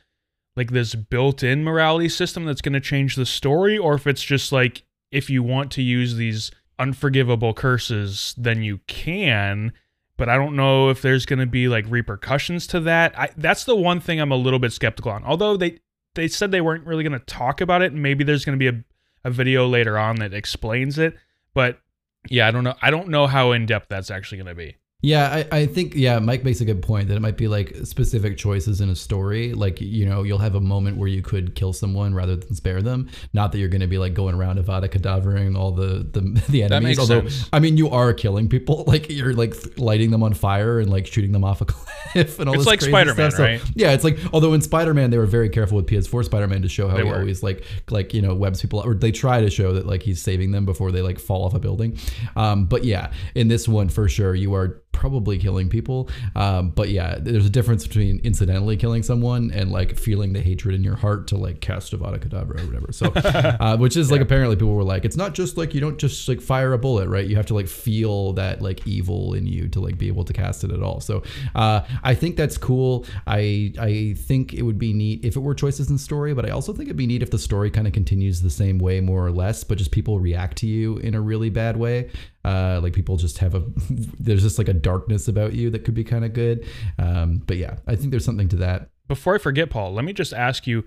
S2: like this built-in morality system that's going to change the story or if it's just like if you want to use these unforgivable curses then you can but i don't know if there's going to be like repercussions to that. I, that's the one thing i'm a little bit skeptical on. Although they they said they weren't really going to talk about it maybe there's going to be a, a video later on that explains it but yeah i don't know i don't know how in-depth that's actually going to be
S1: Yeah, I, I think yeah, Mike makes a good point that it might be like specific choices in a story. Like you know, you'll have a moment where you could kill someone rather than spare them. Not that you're going to be like going around Avada cadavering all the the, the enemies.
S2: makes
S1: Although
S2: sense.
S1: I mean, you are killing people. Like you're like lighting them on fire and like shooting them off a cliff and all
S2: It's
S1: this
S2: like
S1: stuff. So,
S2: right?
S1: yeah, it's like although in Spider-Man they were very careful with PS4 Spider-Man to show how
S2: They
S1: he
S2: were.
S1: always like like you know webs people or they try to show that like he's saving them before they like fall off a building. Um, but yeah, in this one for sure you are probably killing people. Um, but yeah, there's a difference between incidentally killing someone and like feeling the hatred in your heart to like cast Avada Kedavra or whatever. So, uh, which is like apparently people were like, it's not just like you don't just like fire a bullet, right? You have to like feel that like evil in you to like be able to cast it at all. So, uh, I think that's cool. I I think it would be neat if it were choices in story, but I also think it'd be neat if the story kind of continues the same way more or less, but just people react to you in a really bad way. Uh, like people just have a there's just like a darkness about you that could be kind of good. Um, but yeah, I think there's something to that.
S2: before I forget, Paul, let me just ask you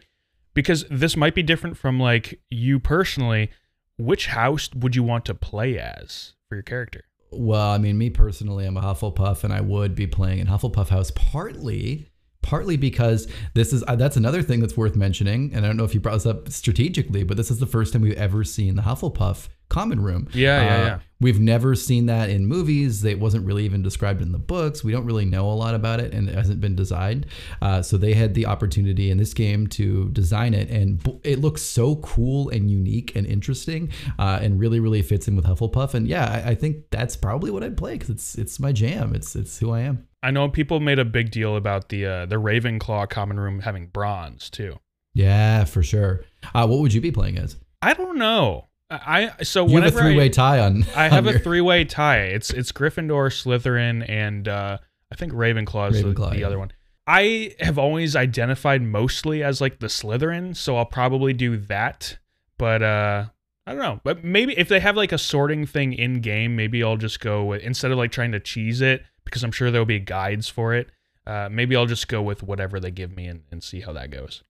S2: because this might be different from like you personally. Which house would you want to play as for your character?
S1: Well, I mean, me personally, I'm a Hufflepuff, and I would be playing in Hufflepuff House partly. Partly because this is uh, that's another thing that's worth mentioning, and I don't know if you brought this up strategically, but this is the first time we've ever seen the Hufflepuff common room.
S2: Yeah, yeah,
S1: Uh,
S2: yeah.
S1: We've never seen that in movies. It wasn't really even described in the books. We don't really know a lot about it, and it hasn't been designed. Uh, so they had the opportunity in this game to design it, and b- it looks so cool and unique and interesting, uh, and really, really fits in with Hufflepuff. And yeah, I, I think that's probably what I'd play because it's it's my jam. It's it's who I am.
S2: I know people made a big deal about the uh, the Ravenclaw common room having bronze too.
S1: Yeah, for sure. Uh, what would you be playing as?
S2: I don't know. I so
S1: You have a three way tie on.
S2: I have
S1: on
S2: a three way tie. It's it's Gryffindor, Slytherin, and uh, I think Ravenclaw is the, the
S1: yeah.
S2: other one. I have always identified mostly as like the Slytherin, so I'll probably do that. But uh, I don't know. But maybe if they have like a sorting thing in game, maybe I'll just go with instead of like trying to cheese it because I'm sure there'll be guides for it. Uh, maybe I'll just go with whatever they give me and, and see how that goes.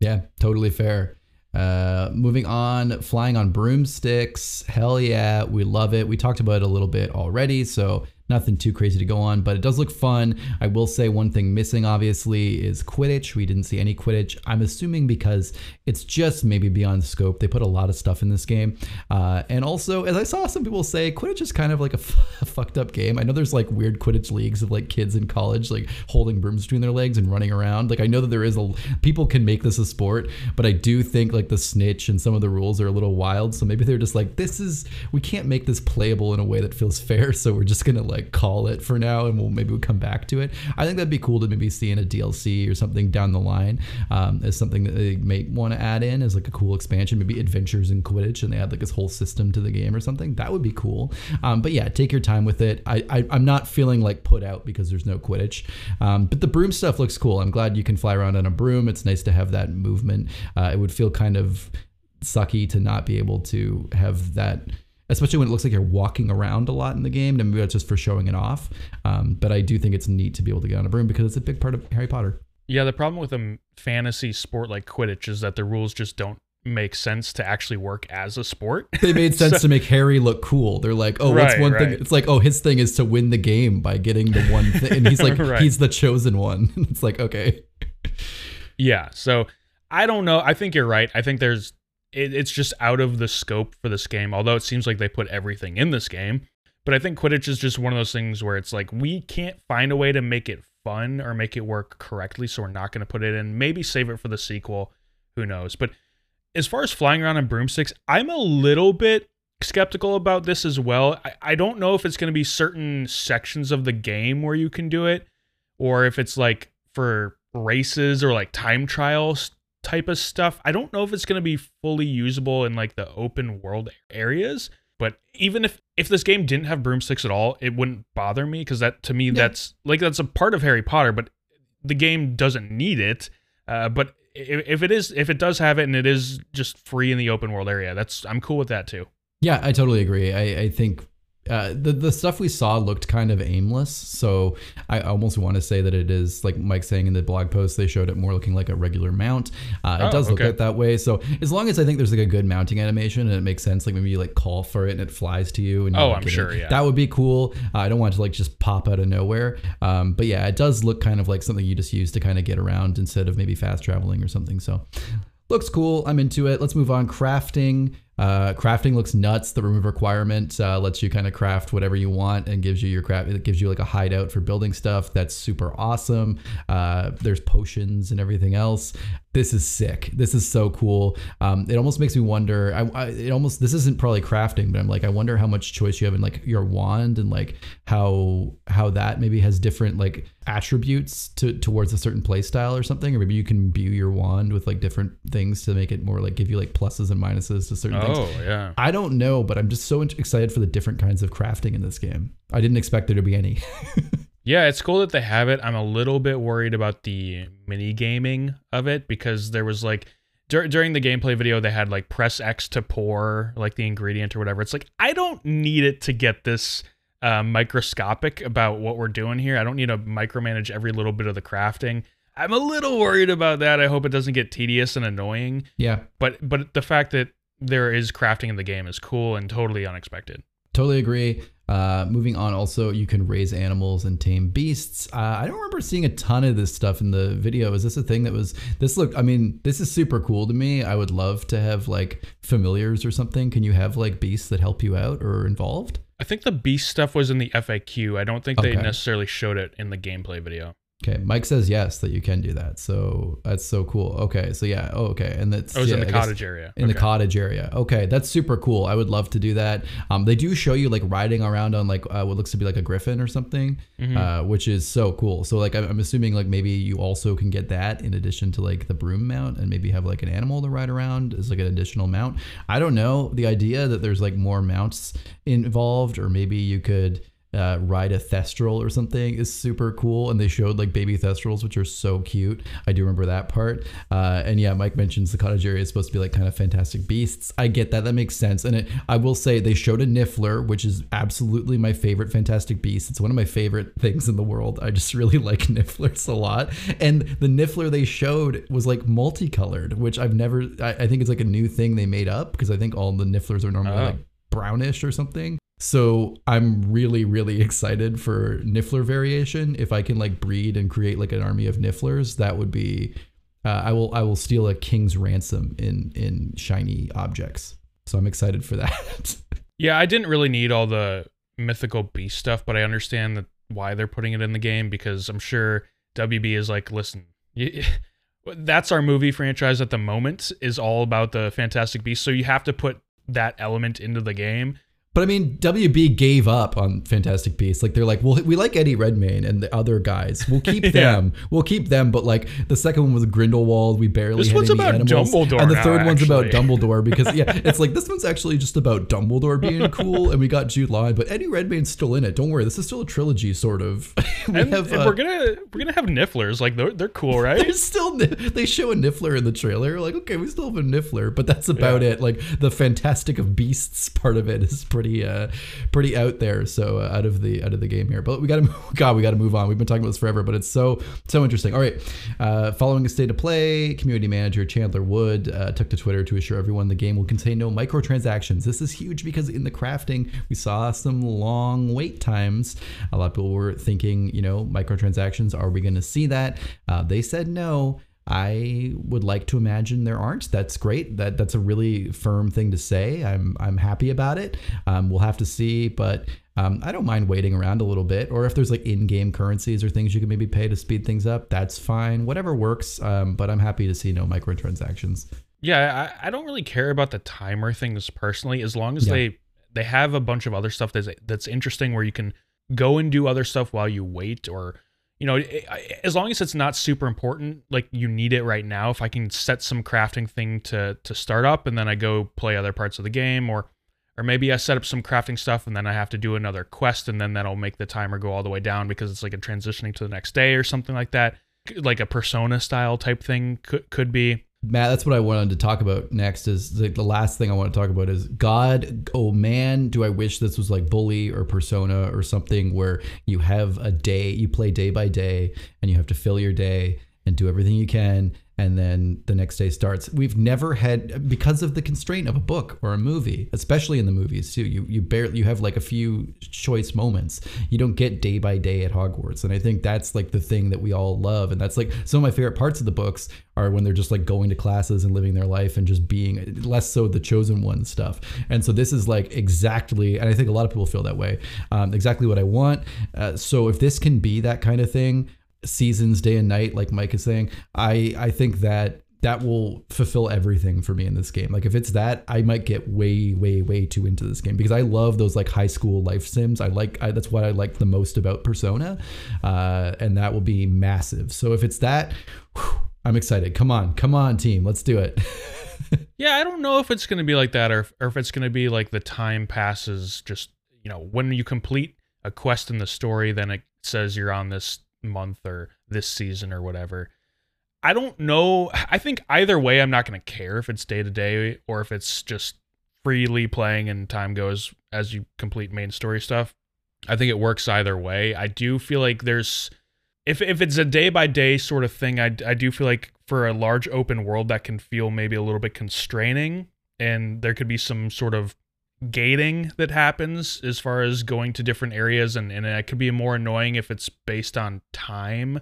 S1: Yeah, totally fair. Uh, moving on, flying on broomsticks. Hell yeah, we love it. We talked about it a little bit already, so nothing too crazy to go on, but it does look fun. I will say one thing missing, obviously, is Quidditch. We didn't see any Quidditch. I'm assuming because it's just maybe beyond scope. They put a lot of stuff in this game. Uh, and also, as I saw some people say, Quidditch is kind of like a, f- a fucked up game. I know there's like weird Quidditch leagues of like kids in college, like holding brooms between their legs and running around. Like, I know that there is a, people can make this a sport, but I do think like the snitch and some of the rules are a little wild. So maybe they're just like, this is, we can't make this playable in a way that feels fair. So we're just going to like call it for now and we'll maybe we'll come back to it. I think that'd be cool to maybe see in a DLC or something down the line um, as something that they may want to add in as like a cool expansion, maybe adventures in Quidditch and they add like this whole system to the game or something. That would be cool. Um, but yeah, take your time with it. I, I, I'm not feeling like put out because there's no Quidditch. Um, but the broom stuff looks cool. I'm glad you can fly around on a broom. It's nice to have that movement. Uh, it would feel kind of sucky to not be able to have that especially when it looks like you're walking around a lot in the game and maybe that's just for showing it off um, but i do think it's neat to be able to get on a broom because it's a big part of harry potter
S2: Yeah, the problem with a fantasy sport like Quidditch is that the rules just don't make sense to actually work as a sport.
S1: they made sense to make harry look cool they're like oh what's
S2: Right,
S1: one thing it's like oh his thing is to win the game by getting the one thing and he's like
S2: Right.
S1: he's the chosen one it's like okay
S2: Yeah, so I don't know. I think you're right. I think there's it, it's just out of the scope for this game. Although it seems like they put everything in this game, but I think Quidditch is just one of those things where it's like we can't find a way to make it fun or make it work correctly. So we're not going to put it in. Maybe save it for the sequel. Who knows? But as far as flying around on broomsticks, I'm a little bit skeptical about this as well. I, I don't know if it's going to be certain sections of the game where you can do it, or if it's like for races or like time trials type of stuff. I don't know if it's going to be fully usable in like the open world areas. But even if if this game didn't have broomsticks at all, it wouldn't bother me because that to me yeah. that's like that's a part of Harry Potter, but the game doesn't need it. Uh, but if, if it is if it does have it and it is just free in the open world area, that's I'm cool with that too.
S1: Yeah, I totally agree. I, I think uh, the the stuff we saw looked kind of aimless. So I almost want to say that it is like Mike saying in the blog post they showed it more looking like a regular mount. Uh, it oh, does look okay. like that way. So as long as I think there's like a good mounting animation and it makes sense, like maybe you like call for it and it flies to you. And you
S2: oh, I'm sure.
S1: It,
S2: yeah,
S1: that would be cool. Uh, I don't want to like just pop out of nowhere. Um, but yeah, it does look kind of like something you just use to kind of get around instead of maybe fast traveling or something. So looks cool. I'm into it. Let's move on. Crafting. Uh, crafting looks nuts. The room of requirement uh, lets you kind of craft whatever you want and gives you your craft. It gives you like a hideout for building stuff. That's super awesome. Uh, there's potions and everything else. This is sick. This is so cool. Um, it almost makes me wonder. I, I, it almost this isn't probably crafting, but I'm like I wonder how much choice you have in like your wand and like how how that maybe has different like attributes to towards a certain play style or something, or maybe you can imbue your wand with like different things to make it more like give you like pluses and minuses to certain things.
S2: Oh, yeah.
S1: I don't know, but I'm just so excited for the different kinds of crafting in this game. I didn't expect there to be any.
S2: yeah, it's cool that they have it. I'm a little bit worried about the mini gaming of it because there was like dur- during the gameplay video they had like press X to pour like the ingredient or whatever. It's like I don't need it to get this uh, microscopic about what we're doing here. I don't need to micromanage every little bit of the crafting. I'm a little worried about that. I hope it doesn't get tedious and annoying.
S1: Yeah.
S2: But but the fact that there is crafting in the game is cool and totally unexpected.
S1: Totally agree. Uh, moving on, also you can raise animals and tame beasts. Uh, I don't remember seeing a ton of this stuff in the video. Is this a thing that was this? Look, I mean, this is super cool to me. I would love to have like familiars or something. Can you have like beasts that help you out or involved?
S2: I think the beast stuff was in the FAQ. I don't think okay. they necessarily showed it in the gameplay video.
S1: Okay, Mike says yes that you can do that. So that's so cool. Okay, so yeah, oh okay, and that's
S2: oh,
S1: yeah,
S2: in the I cottage area.
S1: In
S2: okay.
S1: the cottage area. Okay, that's super cool. I would love to do that. Um, they do show you like riding around on like uh, what looks to be like a griffin or something, mm-hmm. uh, which is so cool. So like I'm assuming like maybe you also can get that in addition to like the broom mount and maybe have like an animal to ride around as like an additional mount. I don't know the idea that there's like more mounts involved, or maybe you could uh, ride a thestral or something is super cool. And they showed like baby thestrals, which are so cute. I do remember that part. Uh, and yeah, Mike mentions the cottage area is supposed to be like kind of fantastic beasts. I get that. That makes sense. And it, I will say they showed a Niffler, which is absolutely my favorite fantastic beast. It's one of my favorite things in the world. I just really like Nifflers a lot. And the Niffler they showed was like multicolored, which I've never, I, I think it's like a new thing they made up because I think all the Nifflers are normally oh. like brownish or something. So I'm really, really excited for Niffler variation. If I can like breed and create like an army of Nifflers, that would be. Uh, I will I will steal a king's ransom in in shiny objects. So I'm excited for that.
S2: yeah, I didn't really need all the mythical beast stuff, but I understand that why they're putting it in the game because I'm sure WB is like, listen, that's our movie franchise at the moment is all about the Fantastic Beasts, so you have to put that element into the game.
S1: But I mean, WB gave up on Fantastic Beasts. Like they're like, well, we like Eddie Redmayne and the other guys. We'll keep yeah. them. We'll keep them. But like the second one was Grindelwald. We barely this had one's any
S2: about
S1: animals.
S2: Dumbledore
S1: and the
S2: now,
S1: third one's
S2: actually.
S1: about Dumbledore because yeah, it's like this one's actually just about Dumbledore being cool. And we got Jude Law, but Eddie Redmayne's still in it. Don't worry, this is still a trilogy, sort of.
S2: we and, have, and uh, we're gonna we're gonna have Nifflers. Like they're they're cool, right?
S1: There's still they show a Niffler in the trailer. Like okay, we still have a Niffler, but that's about yeah. it. Like the Fantastic of Beasts part of it is pretty. Uh pretty out there. So uh, out of the out of the game here, but we got to God, we got to move on. We've been talking about this forever, but it's so so interesting. All right, uh, following a state of play, community manager Chandler Wood uh, took to Twitter to assure everyone the game will contain no microtransactions. This is huge because in the crafting we saw some long wait times. A lot of people were thinking, you know, microtransactions. Are we going to see that? Uh, they said no I would like to imagine there aren't. That's great. That that's a really firm thing to say. I'm I'm happy about it. Um, we'll have to see, but um, I don't mind waiting around a little bit. Or if there's like in-game currencies or things you can maybe pay to speed things up, that's fine. Whatever works. Um, but I'm happy to see no microtransactions.
S2: Yeah, I, I don't really care about the timer things personally, as long as
S1: Yeah.
S2: they they have a bunch of other stuff that's that's interesting where you can go and do other stuff while you wait, or you know, as long as it's not super important, like you need it right now. If I can set some crafting thing to to start up, and then I go play other parts of the game, or or maybe I set up some crafting stuff and then I have to do another quest, and then that'll make the timer go all the way down because it's like a transitioning to the next day or something like that, like a persona style type thing could could be.
S1: Matt, that's what I wanted to talk about next. Is the, the last thing I want to talk about is God. Oh man, do I wish this was like Bully or Persona or something where you have a day, you play day by day, and you have to fill your day and do everything you can, and then the next day starts. We've never had because of the constraint of a book or a movie, especially in the movies too. You you barely you have like a few choice moments. You don't get day by day at Hogwarts, and I think that's like the thing that we all love, and that's like some of my favorite parts of the books are when they're just like going to classes and living their life and just being less so the chosen one stuff. And so this is like exactly, and I think a lot of people feel that way, um, exactly what I want. Uh, so if this can be that kind of thing, seasons, day and night, like Mike is saying, I I think that that will fulfill everything for me in this game. Like if it's that, I might get way, way, way too into this game because I love those like high school life sims. I like I, that's what I like the most about Persona, uh, and that will be massive. So if it's that, whew, I'm excited. Come on, come on, team, let's do it.
S2: Yeah, I don't know if it's going to be like that or or if it's going to be like the time passes just, you know, when you complete a quest in the story, then it says you're on this month or this season or whatever. I don't know. I think either way, I'm not going to care if it's day to day or if it's just freely playing and time goes as you complete main story stuff. I think it works either way. I do feel like there's if if it's a day by day sort of thing, I I do feel like for a large open world that can feel maybe a little bit constraining, and there could be some sort of gating that happens as far as going to different areas, and and it could be more annoying if it's based on time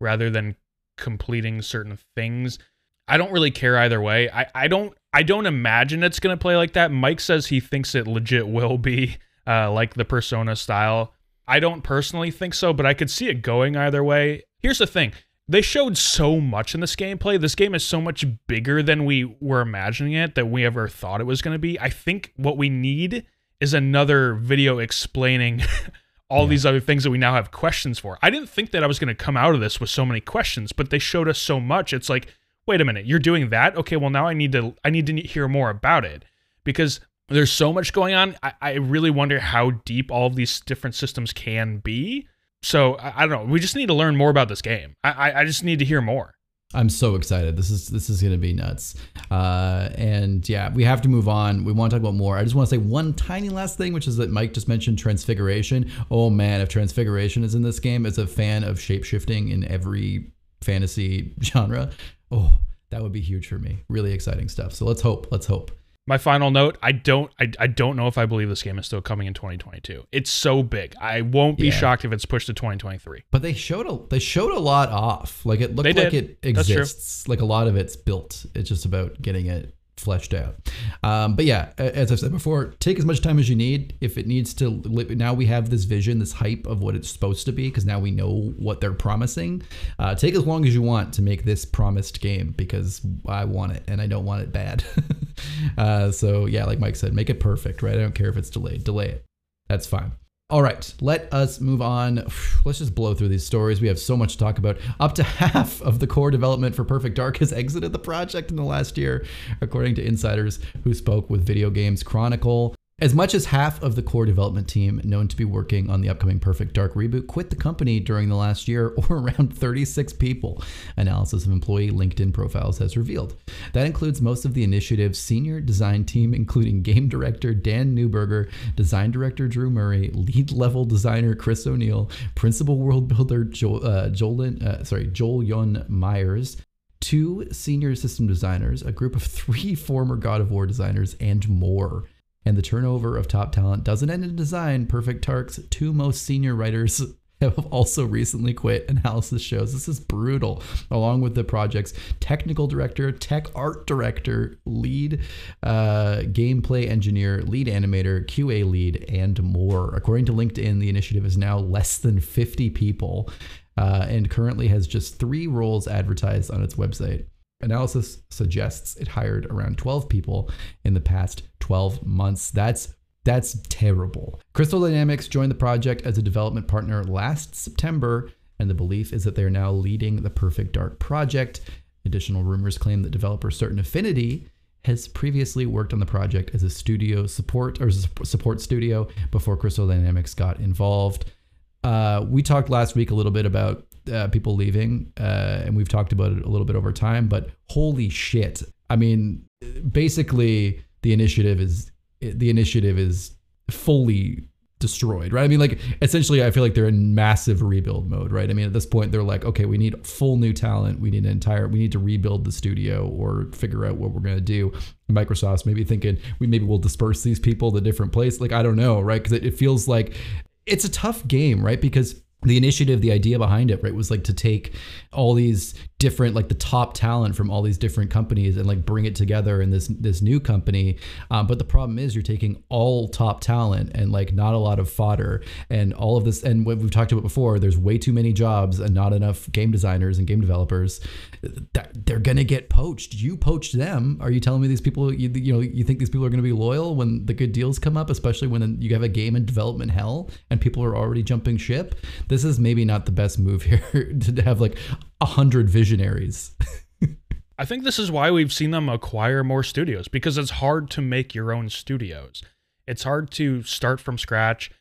S2: rather than completing certain things. I don't really care either way. I, I don't I don't imagine it's gonna play like that. Mike says he thinks it legit will be uh, like the Persona style. I don't personally think so, but I could see it going either way. Here's the thing. They showed so much in this gameplay. This game is so much bigger than we were imagining it that we ever thought it was going to be. I think what we need is another video explaining all these other things that we now have questions for. I didn't think that I was going to come out of this with so many questions, but they showed us so much. It's like, wait a minute, you're doing that? Okay, well now I need to I need to hear more about it because there's so much going on. I, I really wonder how deep all of these different systems can be. So I, I don't know. We just need to learn more about this game. I, I, I just need to hear more.
S1: I'm so excited. This is this is gonna be nuts. Uh, and yeah, we have to move on. We want to talk about more. I just want to say one tiny last thing, which is that Mike just mentioned Transfiguration. Oh man, if Transfiguration is in this game, as a fan of shapeshifting in every fantasy genre, oh, that would be huge for me. Really exciting stuff. So let's hope. Let's hope.
S2: My final note: I don't, I, I don't know if I believe this game is still coming in 2022. It's so big. I won't be
S1: Yeah.
S2: shocked if it's pushed to 2023.
S1: But they showed a they showed a lot off. Like it looked
S2: They
S1: like
S2: did.
S1: it exists. Like a lot of it's built. It's just about getting it fleshed out. Um, but yeah, as I've said before, take as much time as you need. If it needs to, now we have this vision, this hype of what it's supposed to be, because now we know what they're promising. Uh, take as long as you want to make this promised game, because I want it and I don't want it bad. uh, so yeah, like Mike said, make it perfect, right? I don't care if it's delayed. Delay it. That's fine. All right, let us move on. Let's just blow through these stories. We have so much to talk about. Up to half of the core development for Perfect Dark has exited the project in the last year, according to insiders who spoke with Video Games Chronicle. As much as half of the core development team known to be working on the upcoming Perfect Dark reboot quit the company during the last year, or around 36 people, analysis of employee LinkedIn profiles has revealed. That includes most of the initiative's senior design team, including game director Dan Neuburger, design director Drew Murray, lead level designer Chris O'Neill, principal world builder Joel, uh, Jolin, uh, sorry, Joel Yon Myers, two senior system designers, a group of three former God of War designers, and more. And the turnover of top talent doesn't end in design. Perfect Dark's two most senior writers have also recently quit. Analysis shows this is brutal, along with the project's technical director, tech art director, lead uh, gameplay engineer, lead animator, QA lead, and more. According to LinkedIn, the initiative is now less than 50 people uh, and currently has just three roles advertised on its website. Analysis suggests it hired around 12 people in the past 12 months. That's that's terrible. Crystal Dynamics joined the project as a development partner last September, and the belief is that they're now leading the Perfect Dark project. Additional rumors claim that developer Certain Affinity has previously worked on the project as a studio support or support studio before Crystal Dynamics got involved. Uh, we talked last week a little bit about uh, people leaving, uh, and we've talked about it a little bit over time. But holy shit! I mean, basically, the initiative is the initiative is fully destroyed, right? I mean, like essentially, I feel like they're in massive rebuild mode, right? I mean, at this point, they're like, okay, we need full new talent. We need an entire, we need to rebuild the studio or figure out what we're gonna do. Microsoft's maybe thinking we maybe we'll disperse these people to different place. Like I don't know, right? Because it, it feels like it's a tough game, right? Because the initiative, the idea behind it, right, was like to take all these different, like the top talent from all these different companies and like bring it together in this this new company. Um, but the problem is, you're taking all top talent and like not a lot of fodder and all of this. And what we've talked about before, there's way too many jobs and not enough game designers and game developers. That they're gonna get poached. You poached them. Are you telling me these people? You, you know, you think these people are gonna be loyal when the good deals come up, especially when you have a game in development hell and people are already jumping ship? This is maybe not the best move here to have like a hundred visionaries.
S2: I think this is why we've seen them acquire more studios because it's hard to make your own studios. It's hard to start from scratch.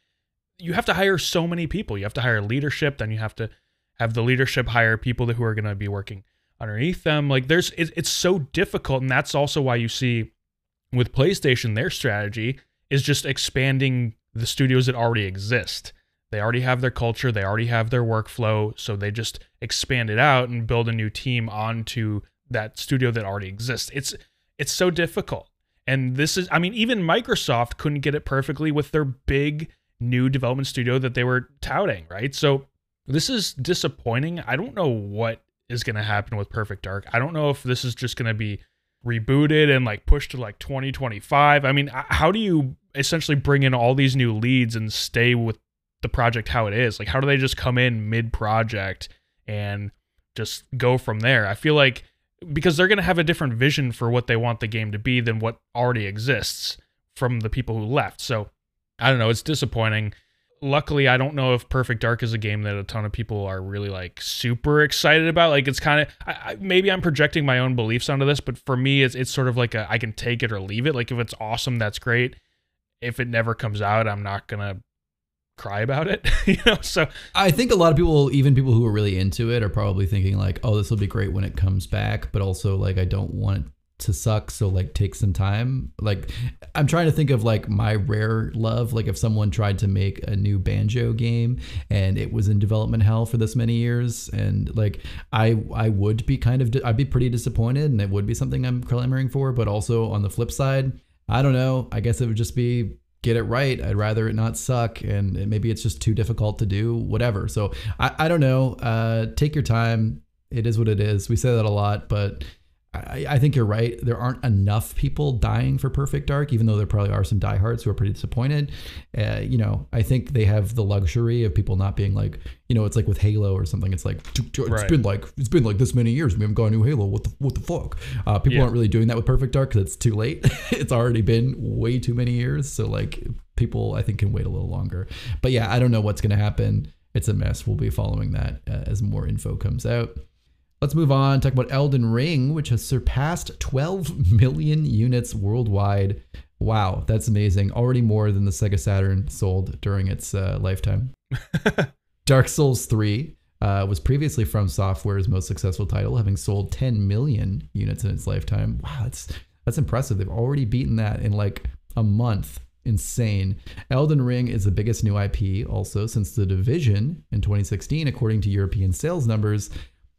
S2: You have to hire so many people. You have to hire leadership, then you have to have the leadership hire people who are going to be working underneath them. Like there's it's so difficult and that's also why you see with PlayStation their strategy is just expanding the studios that already exist. They already have their culture, they already have their workflow, so they just expand it out and build a new team onto that studio that already exists. It's it's so difficult. And this is I mean even Microsoft couldn't get it perfectly with their big new development studio that they were touting, right? So this is disappointing. I don't know what is going to happen with Perfect Dark. I don't know if this is just going to be rebooted and like pushed to like 2025. I mean, how do you essentially bring in all these new leads and stay with the project how it is? Like, how do they just come in mid project and just go from there? I feel like because they're going to have a different vision for what they want the game to be than what already exists from the people who left. So I don't know. It's disappointing. Luckily, I don't know if Perfect Dark is a game that a ton of people are really like super excited about. Like it's kind of maybe I'm projecting my own beliefs onto this, but for me, it's it's sort of like a I can take it or leave it. Like if it's awesome, that's great. If it never comes out, I'm not gonna cry about it you know so
S1: i think a lot of people even people who are really into it are probably thinking like oh this will be great when it comes back but also like i don't want to suck so like take some time. Like i'm trying to think of like my rare love like if someone tried to make a new banjo game and it was in development hell for this many years and like i i would be kind of di- i'd be pretty disappointed and it would be something i'm clamoring for but also on the flip side i don't know i guess it would just be get it right. I'd rather it not suck, and maybe it's just too difficult to do. Whatever. So I, I don't know. Uh, take your time. It is what it is. We say that a lot, but I, I, think you're right. There aren't enough people dying for Perfect Dark, even though there probably are some diehards who are pretty disappointed. Uh, you know, I think they have the luxury of people not being like, you know, it's like with Halo or something. It's like it's right. been like it's been like this many years. We haven't got a new Halo. What the what the fuck? Uh, people yeah. aren't really doing that with Perfect Dark because it's too late. it's already been way too many years. So like people, I think, can wait a little longer. But yeah, I don't know what's gonna happen. It's a mess. We'll be following that uh, as more info comes out. Let's move on. Talk about Elden Ring, which has surpassed 12 million units worldwide. Wow, that's amazing. Already more than the Sega Saturn sold during its uh, lifetime. Dark Souls 3 uh, was previously FromSoftware's most successful title, having sold 10 million units in its lifetime. Wow, that's that's impressive. They've already beaten that in like a month. Insane. Elden Ring is the biggest new IP also since The Division in 2016, according to European sales numbers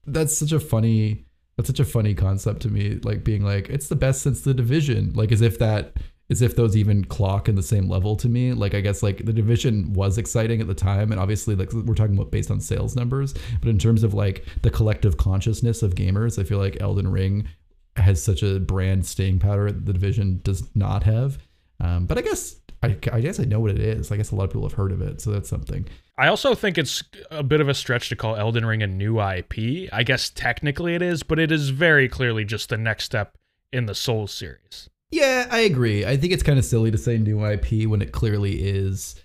S1: that's such a funny that's such a funny concept to me like being like it's the best since the division like as if that as if those even clock in the same level to me. Like I guess like the division was exciting at the time, and obviously like we're talking about based on sales numbers, but in terms of like the collective consciousness of gamers, I feel like Elden Ring has such a brand staying power that the division does not have. Um, but I guess I, I guess I know what it is. I guess a lot of people have heard of it, so that's something.
S2: I also think it's a bit of a stretch to call Elden Ring a new IP. I guess technically it is, but it is very clearly just the next step in the Souls series.
S1: Yeah, I agree. I think it's kind of silly to say new IP when it clearly is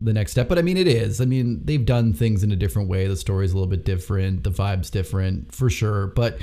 S1: the next step. But I mean, it is. I mean, they've done things in a different way. The story's a little bit different. The vibe's different for sure. But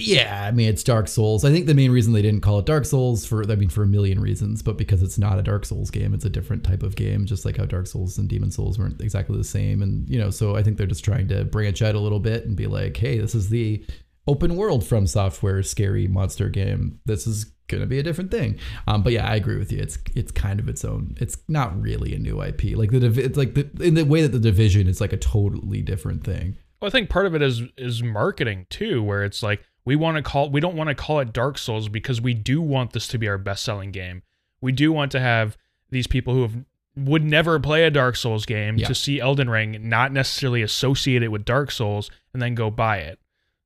S1: yeah, I mean, it's Dark Souls. I think the main reason they didn't call it Dark Souls for, I mean, for a million reasons, but because it's not a Dark Souls game, it's a different type of game, just like how Dark Souls and Demon Souls weren't exactly the same. And, you know, so I think they're just trying to branch out a little bit and be like, hey, this is the open world FromSoftware scary monster game. This is gonna be a different thing. Um, but yeah, I agree with you. It's it's kind of its own. It's not really a new IP. Like the it's like the in the way that the division is like a totally different thing.
S2: Well, I think part of it is is marketing too, where it's like we want to call we don't want to call it Dark Souls because we do want this to be our best selling game. We do want to have these people who have would never play a Dark Souls game yeah. to see Elden Ring not necessarily associate it with Dark Souls and then go buy it.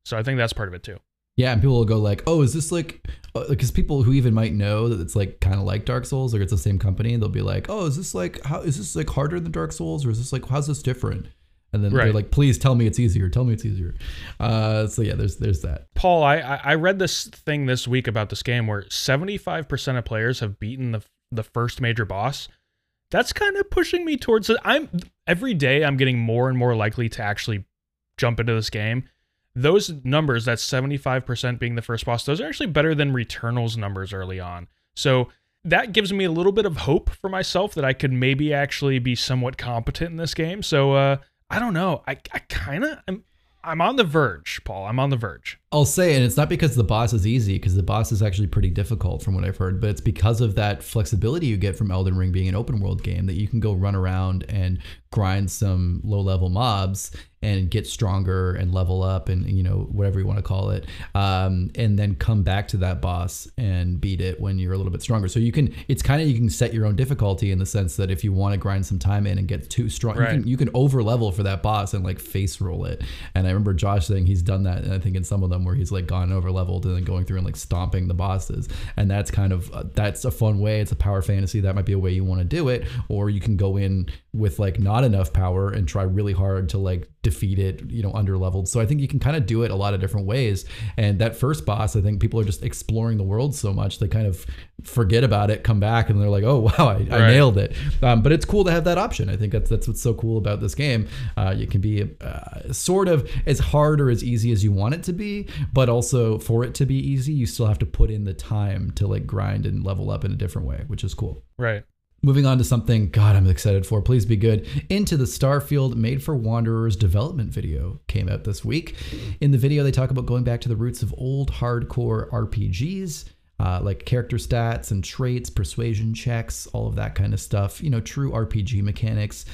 S2: So I think that's part of it too.
S1: Yeah, and people will go like, "Oh, is this like?" Because uh, people who even might know that it's like kind of like Dark Souls, or it's the same company, they'll be like, "Oh, is this like how is this like harder than Dark Souls, or is this like how's this different?" And then right. they're like, "Please tell me it's easier. Tell me it's easier." Uh, so yeah, there's there's that.
S2: Paul, I I read this thing this week about this game where 75% of players have beaten the the first major boss. That's kind of pushing me towards it. I'm every day I'm getting more and more likely to actually jump into this game those numbers, that 75% being the first boss, those are actually better than Returnal's numbers early on. So that gives me a little bit of hope for myself that I could maybe actually be somewhat competent in this game. So uh, I don't know. I, I kind of I'm I'm on the verge, Paul. I'm on the verge.
S1: I'll say, and it's not because the boss is easy, because the boss is actually pretty difficult from what I've heard, but it's because of that flexibility you get from Elden Ring being an open world game that you can go run around and grind some low level mobs and get stronger and level up and you know whatever you want to call it um, and then come back to that boss and beat it when you're a little bit stronger so you can it's kind of you can set your own difficulty in the sense that if you want to grind some time in and get too strong right. you can you can over level for that boss and like face roll it and i remember josh saying he's done that and i think in some of them where he's like gone over leveled and then going through and like stomping the bosses and that's kind of uh, that's a fun way it's a power fantasy that might be a way you want to do it or you can go in with like not enough power and try really hard to like defeat it, you know, under leveled. So I think you can kind of do it a lot of different ways. And that first boss, I think people are just exploring the world so much they kind of forget about it, come back, and they're like, "Oh wow, I, I nailed it." Um, but it's cool to have that option. I think that's that's what's so cool about this game. Uh, it can be uh, sort of as hard or as easy as you want it to be, but also for it to be easy, you still have to put in the time to like grind and level up in a different way, which is cool.
S2: Right.
S1: Moving on to something God I'm excited for. Please be good. Into the Starfield Made for Wanderers development video came out this week. In the video, they talk about going back to the roots of old hardcore RPGs. Uh, like character stats and traits, persuasion checks, all of that kind of stuff. You know, true RPG mechanics.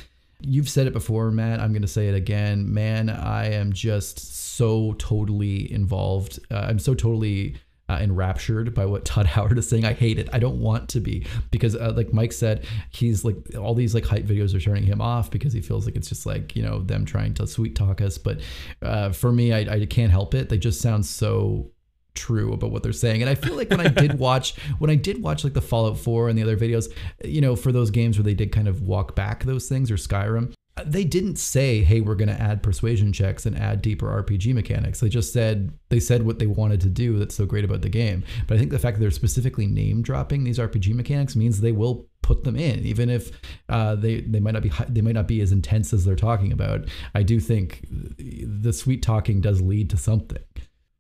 S1: You've said it before, Matt. I'm going to say it again. Man, I am just so totally involved. Uh, I'm so totally uh, enraptured by what Todd Howard is saying. I hate it. I don't want to be because, uh, like Mike said, he's like all these like hype videos are turning him off because he feels like it's just like you know them trying to sweet talk us. But uh, for me, I, I can't help it. They just sound so true about what they're saying. And I feel like when I did watch when I did watch like the Fallout 4 and the other videos, you know, for those games where they did kind of walk back those things or Skyrim, they didn't say, "Hey, we're going to add persuasion checks and add deeper RPG mechanics." They just said they said what they wanted to do. That's so great about the game. But I think the fact that they're specifically name dropping these RPG mechanics means they will put them in, even if uh, they they might not be they might not be as intense as they're talking about. I do think the sweet talking does lead to something.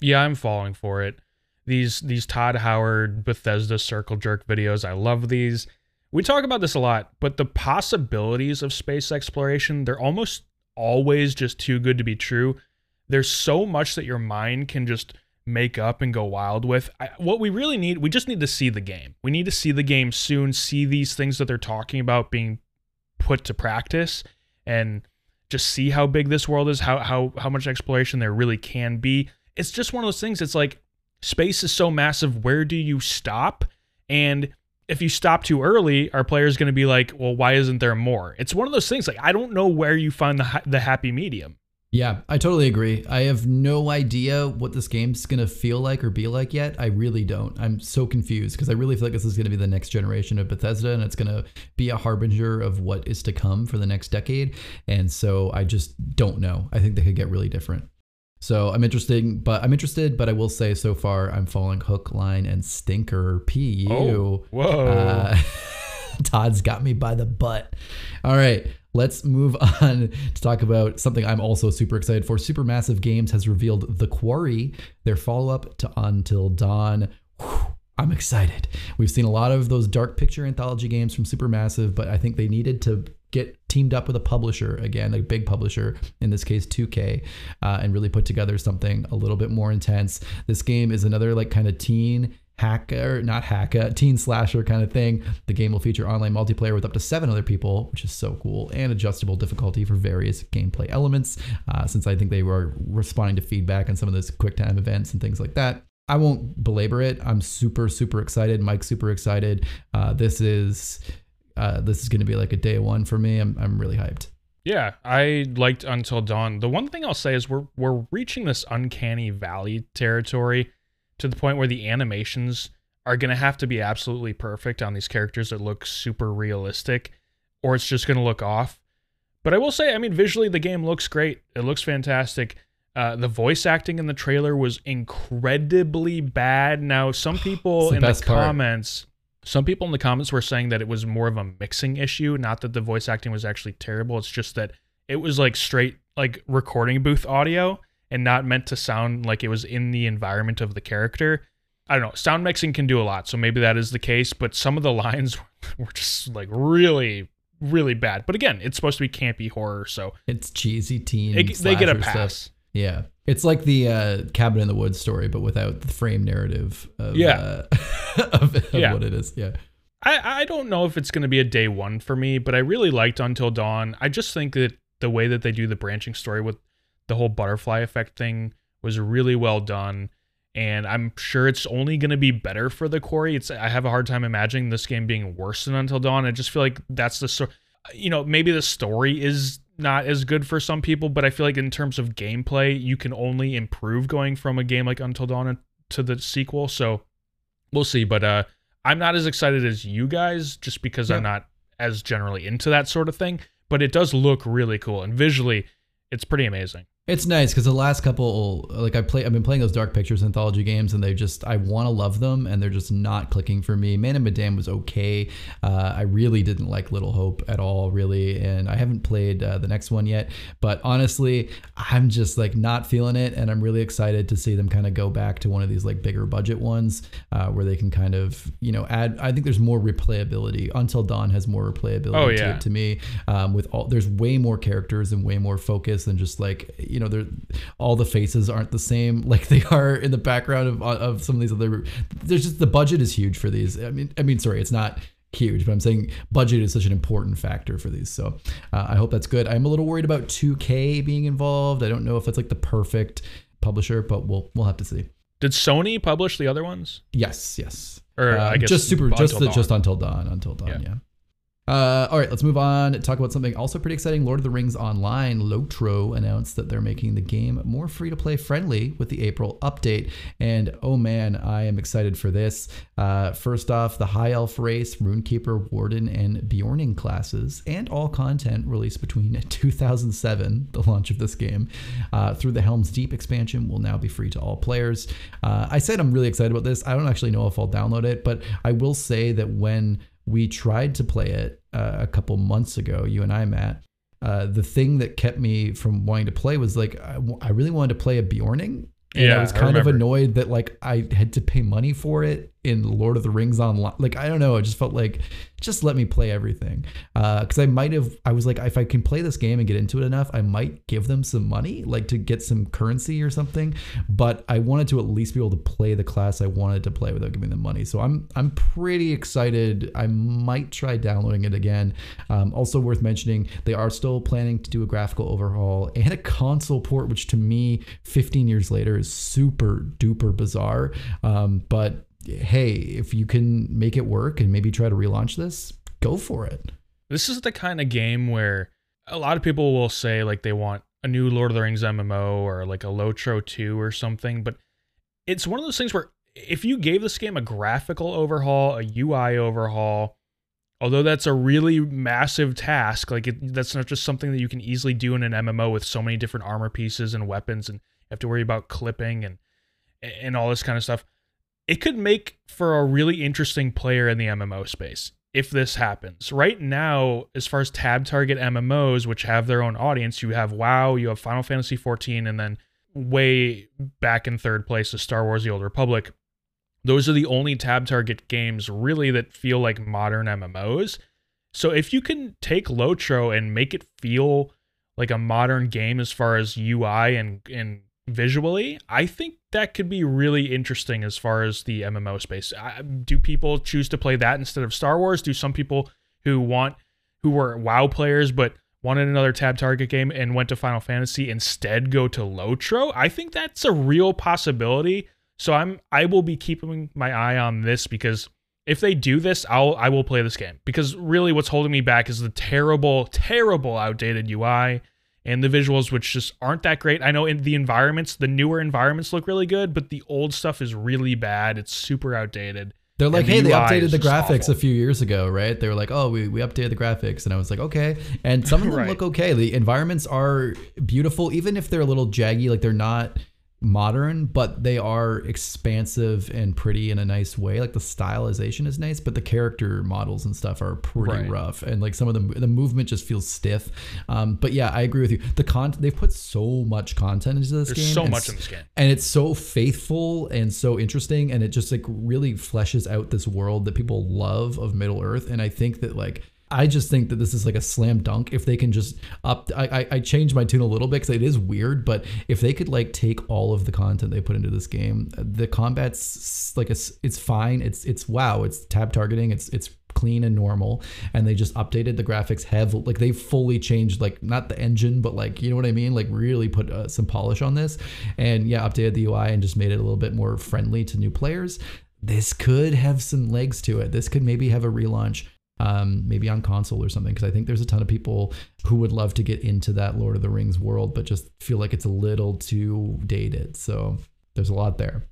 S2: Yeah, I'm falling for it. These these Todd Howard Bethesda circle jerk videos, I love these we talk about this a lot, but the possibilities of space exploration, they're almost always just too good to be true. There's so much that your mind can just make up and go wild with. I, what we really need, we just need to see the game. We need to see the game soon, see these things that they're talking about being put to practice and just see how big this world is, how how how much exploration there really can be. It's just one of those things. It's like space is so massive, where do you stop? And if you stop too early, our players going to be like, well, why isn't there more? It's one of those things. Like I don't know where you find the the happy medium.
S1: Yeah, I totally agree. I have no idea what this game's gonna feel like or be like yet. I really don't. I'm so confused because I really feel like this is gonna be the next generation of Bethesda and it's gonna be a harbinger of what is to come for the next decade. And so I just don't know. I think they could get really different. So I'm interested, but I'm interested, but I will say so far I'm following hook, line, and stinker. Pu.
S2: Oh, whoa.
S1: Uh, Todd's got me by the butt. All right, let's move on to talk about something I'm also super excited for. Supermassive Games has revealed The Quarry, their follow up to Until Dawn. Whew, I'm excited. We've seen a lot of those dark picture anthology games from Supermassive, but I think they needed to get teamed up with a publisher again, a big publisher, in this case 2K, uh, and really put together something a little bit more intense. This game is another like kind of teen hacker, not hacker, teen slasher kind of thing. The game will feature online multiplayer with up to seven other people, which is so cool, and adjustable difficulty for various gameplay elements. Uh, since I think they were responding to feedback on some of those quick time events and things like that. I won't belabor it. I'm super, super excited. Mike's super excited. Uh, this is uh, this is going to be like a day one for me. I'm, I'm really hyped.
S2: Yeah, I liked Until Dawn. The one thing I'll say is we're we're reaching this uncanny valley territory to the point where the animations are going to have to be absolutely perfect on these characters that look super realistic or it's just going to look off. But I will say, I mean, visually the game looks great. It looks fantastic. Uh, the voice acting in the trailer was incredibly bad. Now, some people
S1: the
S2: in the
S1: part.
S2: comments, some people in the comments were saying that it was more of a mixing issue, not that the voice acting was actually terrible. It's just that it was like straight like recording booth audio and not meant to sound like it was in the environment of the character. I don't know. Sound mixing can do a lot, so maybe that is the case. But some of the lines were just like really, really bad. But again, it's supposed to be campy horror, so
S1: It's cheesy teen.
S2: it, they get a pass.
S1: Stuff. Yeah. It's like the uh, Cabin in the Woods story, but without the frame narrative of,
S2: Yeah.
S1: uh, of, of
S2: Yeah.
S1: what it is. Yeah.
S2: I, I don't know if it's going to be a day one for me, but I really liked Until Dawn. I just think that the way that they do the branching story with the whole butterfly effect thing was really well done. And I'm sure it's only going to be better for the quarry. It's I have a hard time imagining this game being worse than Until Dawn. I just feel like that's the sort. You know, maybe the story is not as good for some people, but I feel like in terms of gameplay, you can only improve going from a game like Until Dawn to the sequel. So we'll see. But uh, I'm not as excited as you guys just because I'm not as generally into that sort of thing. But it does look really cool and visually, it's pretty amazing.
S1: It's nice because the last couple, like I play, I've been playing those Dark Pictures anthology games, and they just, I want to love them, and they're just not clicking for me. Man of Medan was okay. Uh, I really didn't like Little Hope at all, really, and I haven't played uh, the next one yet. But honestly, I'm just like not feeling it, and I'm really excited to see them kind of go back to one of these like bigger budget ones uh, where they can kind of, you know, add. I think there's more replayability. Until Dawn has more replayability
S2: Oh,
S1: to
S2: yeah.
S1: it to me. Um, with all, there's way more characters and way more focus than just like you know, they're all the faces aren't the same like they are in the background of of some of these other. There's just the budget is huge for these. I mean, I mean, sorry, it's not huge, but I'm saying budget is such an important factor for these. So uh, I hope that's good. I'm a little worried about 2K being involved. I don't know if that's like the perfect publisher, but we'll we'll have to see.
S2: Did Sony publish the other ones?
S1: Yes, yes.
S2: Or
S1: Uh,
S2: I guess
S1: just super, just the, just until dawn, until dawn.
S2: Yeah.
S1: Yeah. Uh, all right, let's move on. Talk about something also pretty exciting. Lord of the Rings Online. Lotro announced that they're making the game more free to play friendly with the April update. And oh man, I am excited for this. Uh, first off, the High Elf race, Runekeeper, Warden, and Beorning classes, and all content released between 2007, the launch of this game, uh, through the Helm's Deep expansion will now be free to all players. Uh, I said I'm really excited about this. I don't actually know if I'll download it, but I will say that when we tried to play it uh, a couple months ago, you and I, Matt. Uh, the thing that kept me from wanting to play was like I, w- I really wanted to play a Beorning, and
S2: Yeah,
S1: I was
S2: I
S1: kind of annoyed that like I had to pay money for it in Lord of the Rings online. Like I don't know, I just felt like just let me play everything because I might have. I was like, if I can play this game and get into it enough, I might give them some money, like to get some currency or something. But I wanted to at least be able to play the class I wanted to play without giving them money. So I'm I'm pretty excited. I might try downloading it again. Um, also worth mentioning, they are still planning to do a graphical overhaul and a console port, which to me, 15 years later, is super duper bizarre. Um, but hey, if you can make it work and maybe try to relaunch this, go for it.
S2: This is the kind of game where a lot of people will say like they want a new Lord of the Rings MMO or like a Lotro 2 or something, but it's one of those things where if you gave this game a graphical overhaul, a UI overhaul, although that's a really massive task, like it, that's not just something that you can easily do in an MMO with so many different armor pieces and weapons and you have to worry about clipping and and all this kind of stuff. It could make for a really interesting player in the MMO space if this happens. Right now, as far as tab target MMOs, which have their own audience, you have WoW, you have Final Fantasy 14, and then way back in third place is Star Wars The Old Republic. Those are the only tab target games really that feel like modern MMOs. So if you can take Lotro and make it feel like a modern game as far as UI and, and visually, I think that could be really interesting as far as the MMO space. Do people choose to play that instead of Star Wars? Do some people who want who were WoW players but wanted another tab target game and went to Final Fantasy instead go to Lotro? I think that's a real possibility. So I'm I will be keeping my eye on this because if they do this, I'll I will play this game because really what's holding me back is the terrible, terrible outdated UI and the visuals which just aren't that great. I know in the environments, the newer environments look really good, but the old stuff is really bad. It's super outdated.
S1: They're like,
S2: the
S1: hey, they
S2: UI
S1: updated the graphics
S2: awful.
S1: a few years ago, right? They were like, oh, we, we updated the graphics. And I was like, okay. And some of them
S2: Right.
S1: look okay. The environments are beautiful, even if they're a little jaggy, like they're not modern, but they are expansive and pretty in a nice way. Like the stylization is nice, but the character models and stuff are pretty
S2: Right.
S1: rough. And like some of the the movement just feels stiff. Um, but yeah, I agree with you. The con they've put so much content into this
S2: There's
S1: game.
S2: so much in this game.
S1: and it's so faithful and so interesting and it just like really fleshes out this world that people love of middle earth and i think that like i just think that this is like a slam dunk if they can just up i i, I changed my tune a little bit because it is weird but if they could like take all of the content they put into this game the combat's like it's it's fine. It's it's wow. It's tab targeting. It's it's clean and normal. And they just updated the graphics have like they fully changed like not the engine but like you know what i mean? Like really put uh, some polish on this. And yeah updated the ui and just made it a little bit more friendly to new players. This could have some legs to it. This could maybe have a relaunch um, maybe on console or something because i think there's a ton of people who would love to get into that lord of the rings world but just feel like it's a little too dated so there's a lot there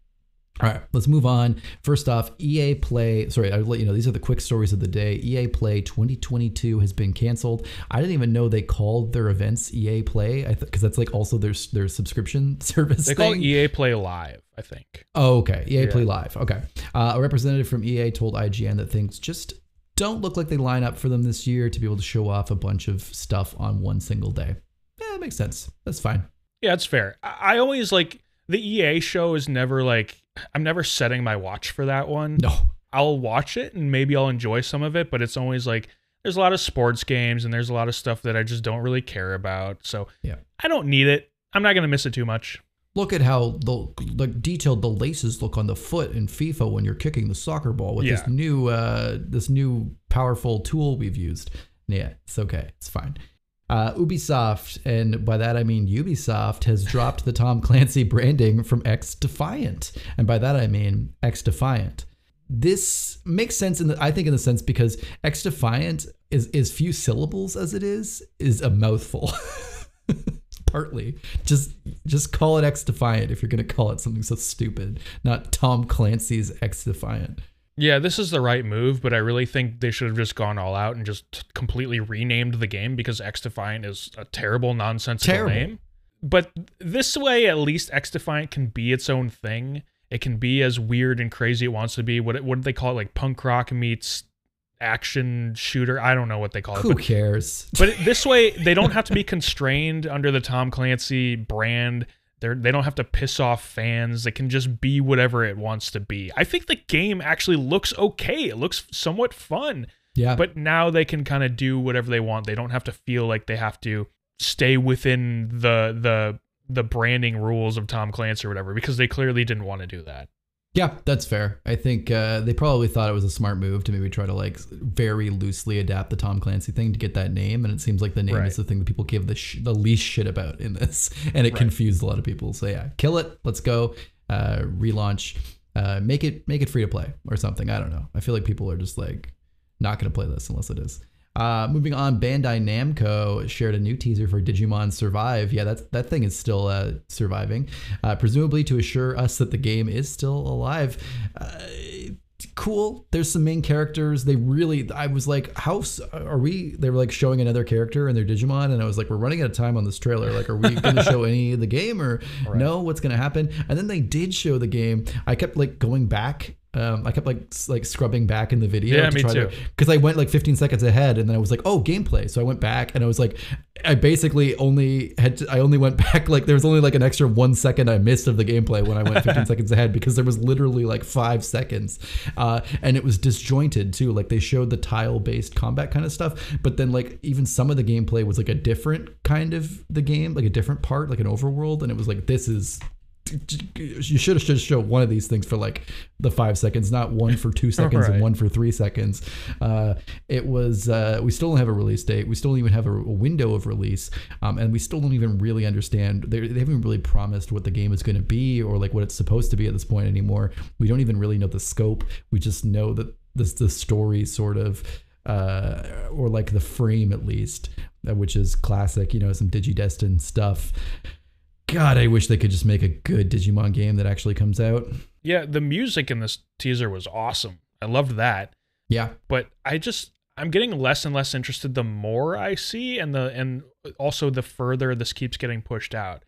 S1: all right, let's move on. First off, EA Play. Sorry, I'll let you know these are the quick stories of the day. EA Play 2022 has been canceled. I didn't even know they called their events EA Play. I because that's like also their their subscription service.
S2: They call it. EA Play Live, I think.
S1: Oh, okay. EA
S2: Yeah.
S1: Play Live. Okay. Uh, a representative from EA told IGN that things just don't look like they line up for them this year to be able to show off a bunch of stuff on one single day. Yeah, that makes sense. That's fine.
S2: Yeah, it's fair. I, always like the EA show is never like I'm never setting my watch for that one.
S1: No.
S2: I'll watch it and maybe I'll enjoy some of it, but it's always like there's a lot of sports games and there's a lot of stuff that I just don't really care about. So
S1: Yeah.
S2: I don't need it. I'm not gonna miss it too much.
S1: Look at how the like detailed the laces look on the foot in FIFA when you're kicking the soccer ball with this new uh this new powerful tool we've used. Yeah, it's okay. It's fine. Uh, Ubisoft, and by that I mean Ubisoft, has dropped the Tom Clancy branding from X Defiant, and by that I mean X Defiant. This makes sense in the I think in the sense because X Defiant is is few syllables as it is is a mouthful. Partly, just just call it X Defiant if you're gonna call it something so stupid, not Tom Clancy's X Defiant.
S2: Yeah, this is the right move, but I really think they should have just gone all out and just completely renamed the game because X Defiant is a terrible, nonsensical
S1: Terrible.
S2: name. But this way, at least X Defiant can be its own thing. It can be as weird and crazy it wants to be. What what do they call it? Like punk rock meets action shooter. I don't know what they call it.
S1: Who
S2: But
S1: cares?
S2: but this way, they don't have to be constrained under the Tom Clancy brand. They're, they don't have to piss off fans. They can just be whatever it wants to be. I think the game actually looks okay. It looks somewhat fun.
S1: Yeah,
S2: But now they can kind of do whatever they want. They don't have to feel like they have to stay within the the the branding rules of Tom Clancy or whatever because they clearly didn't want to do that.
S1: Yeah, that's fair. I think uh, they probably thought it was a smart move to maybe try to like very loosely adapt the Tom Clancy thing to get that name, and it seems like the name
S2: Right.
S1: is the thing that people give the sh- the least shit about in this, and it
S2: Right.
S1: confused a lot of people. So yeah, kill it. Let's go. Uh, relaunch. Uh, make it make it free to play or something. I don't know. I feel like people are just like not going to play this unless it is. Uh, moving on, Bandai Namco shared a new teaser for Digimon Survive. Yeah, that that thing is still uh, surviving, uh, presumably to assure us that the game is still alive. Uh, cool. There's some main characters. They really, I was like, how are we? They were like showing another character in their Digimon, and I was like, we're running out of time on this trailer. Like, are we going to show any of the game or no? What's going to happen? And then they did show the game. I kept like going back. Um, I kept like like scrubbing back in the video.
S2: Yeah,
S1: to
S2: me
S1: try
S2: too.
S1: because I went like 15 seconds ahead, and then I was like, oh, gameplay. So I went back, and I was like, I basically only had to, I only went back like there was only like an extra one second I missed of the gameplay when I went 15 seconds ahead because there was literally like five seconds, uh, and it was disjointed too. Like they showed the tile based combat kind of stuff, but then like even some of the gameplay was like a different kind of the game, like a different part, like an overworld, and it was like this is. You should have just showed one of these things for like the five seconds, not one for two seconds and one for three seconds. Uh, it was. Uh, we still don't have a release date. We still don't even have a, a window of release, um, and we still don't even really understand. They, they haven't really promised what the game is going to be or like what it's supposed to be at this point anymore. We don't even really know the scope. We just know that this the story sort of. Uh, or like the frame at least, uh, which is classic, you know, some DigiDestined stuff. God, I wish they could just make a good Digimon game that actually comes out.
S2: Yeah, the music in this teaser was awesome. I loved that.
S1: Yeah,
S2: but I just I'm getting less and less interested the more I see and the and also the further this keeps getting pushed out.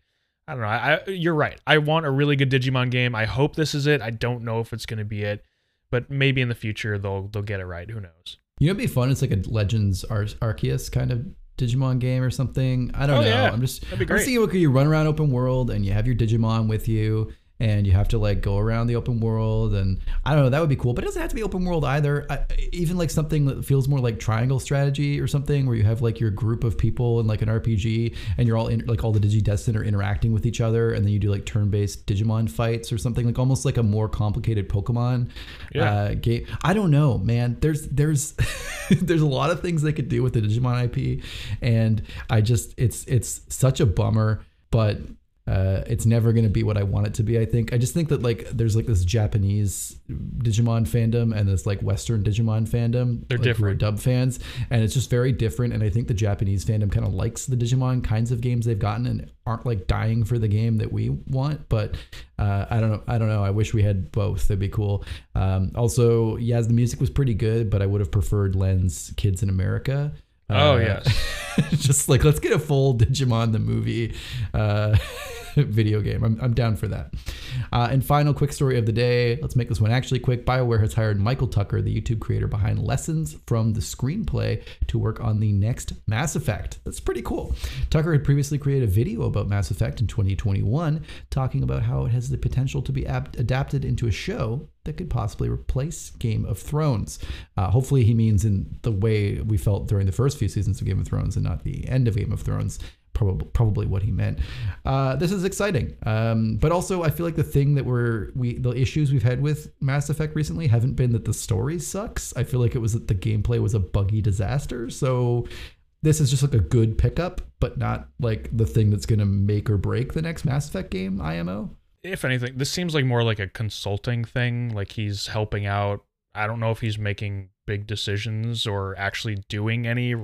S2: I don't know. I, you're right. I want a really good Digimon game. I hope this is it. I don't know if it's going to be it, but maybe in the future they'll they'll get it right. Who knows?
S1: You know, it'd be fun. It's like a Legends Ar- Arceus kind of Digimon game or something. I don't
S2: Oh,
S1: know.
S2: yeah.
S1: I'm just
S2: That'd be
S1: I'm
S2: great.
S1: seeing what you run around open world and you have your Digimon with you and you have to like go around the open world and I don't know. That would be cool, but it doesn't have to be open world either. I, even like something that feels more like triangle strategy or something where you have like your group of people in like an RPG and you're all in like all the DigiDestined are interacting with each other and then you do like turn-based Digimon fights or something like almost like a more complicated Pokemon
S2: Yeah.
S1: uh, game. I don't know, man. There's there's there's a lot of things they could do with the Digimon IP, and I just it's it's such a bummer, but. Uh, it's never going to be what I want it to be. I think. I just think that like there's like this Japanese Digimon fandom and this like Western Digimon fandom.
S2: They're
S1: like, who are
S2: different.
S1: dub fans, and it's just very different. And I think the Japanese fandom kind of likes the Digimon kinds of games they've gotten and aren't like dying for the game that we want. But uh, I don't know. I don't know. I wish we had both. That'd be cool. Um, also, yeah, the music was pretty good, but I would have preferred Len's Kids in America.
S2: Oh,
S1: Uh,
S2: yes.
S1: just like let's get a full Digimon the movie uh, video game. I'm, I'm down for that. Uh, and final quick story of the day. Let's make this one actually quick. BioWare has hired Michael Tucker, the YouTube creator behind Lessons from the Screenplay, to work on the next Mass Effect. That's pretty cool. Tucker had previously created a video about Mass Effect in 2021, talking about how it has the potential to be apt- adapted into a show that could possibly replace Game of Thrones. Uh, hopefully, he means in the way we felt during the first few seasons of Game of Thrones and not the end of Game of Thrones. Probably, probably what he meant. Uh, this is exciting, um, but also I feel like the thing that we're we the issues we've had with Mass Effect recently haven't been that the story sucks. I feel like it was that the gameplay was a buggy disaster. So this is just like a good pickup, but not like the thing that's going to make or break the next Mass Effect game. IMO.
S2: If anything, this seems like more like a consulting thing. Like he's helping out. I don't know if he's making big decisions or actually doing any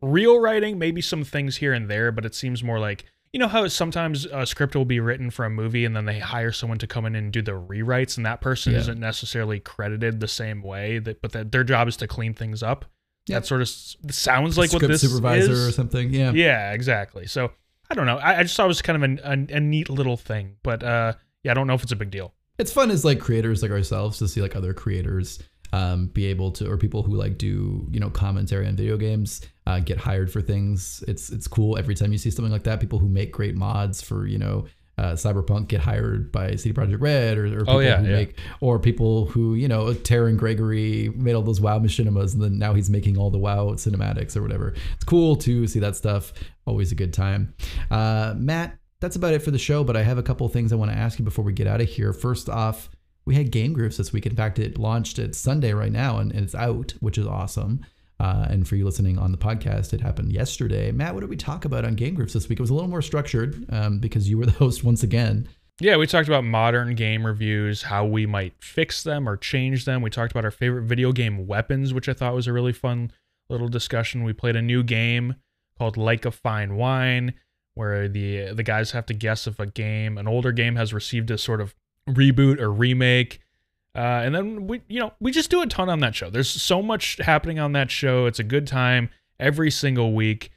S2: real writing. Maybe some things here and there, but it seems more like you know how sometimes a script will be written for a movie and then they hire someone to come in and do the rewrites, and that person
S1: Yeah.
S2: isn't necessarily credited the same way. That but that their job is to clean things up.
S1: Yep.
S2: That sort of sounds like what this
S1: supervisor
S2: is.
S1: or something. Yeah.
S2: Yeah, exactly. So I don't know. I, I just thought it was kind of an, a, a neat little thing, but uh, yeah, I don't know if it's a big deal.
S1: it's fun as like creators like ourselves to see like other creators um, be able to or people who like do you know commentary on video games uh, get hired for things. It's it's cool every time you see something like that. People who make great mods for you know uh, cyberpunk get hired by CD Projekt Red or, or people
S2: Oh, yeah,
S1: who
S2: yeah.
S1: make or people who you know Terran Gregory made all those WoW machinimas and then now he's making all the WoW cinematics or whatever. It's cool to see that stuff. Always a good time. Uh, Matt that's about it for the show, but I have a couple things I want to ask you before we get out of here. First off, we had Game Grooves this week. In fact, it launched at Sunday right now and, and it's out, which is awesome. Uh, and for you listening on the podcast, it happened yesterday. Matt, what did we talk about on Game Grooves this week? It was a little more structured um, because you were the host once again.
S2: Yeah, we talked about modern game reviews, how we might fix them or change them. We talked about our favorite video game weapons, which I thought was a really fun little discussion. We played a new game called Like a Fine Wine, where the the guys have to guess if a game, an older game, has received a sort of reboot or remake. Uh, and then we, you know, we just do a ton on that show. There's so much happening on that show. It's a good time every single week,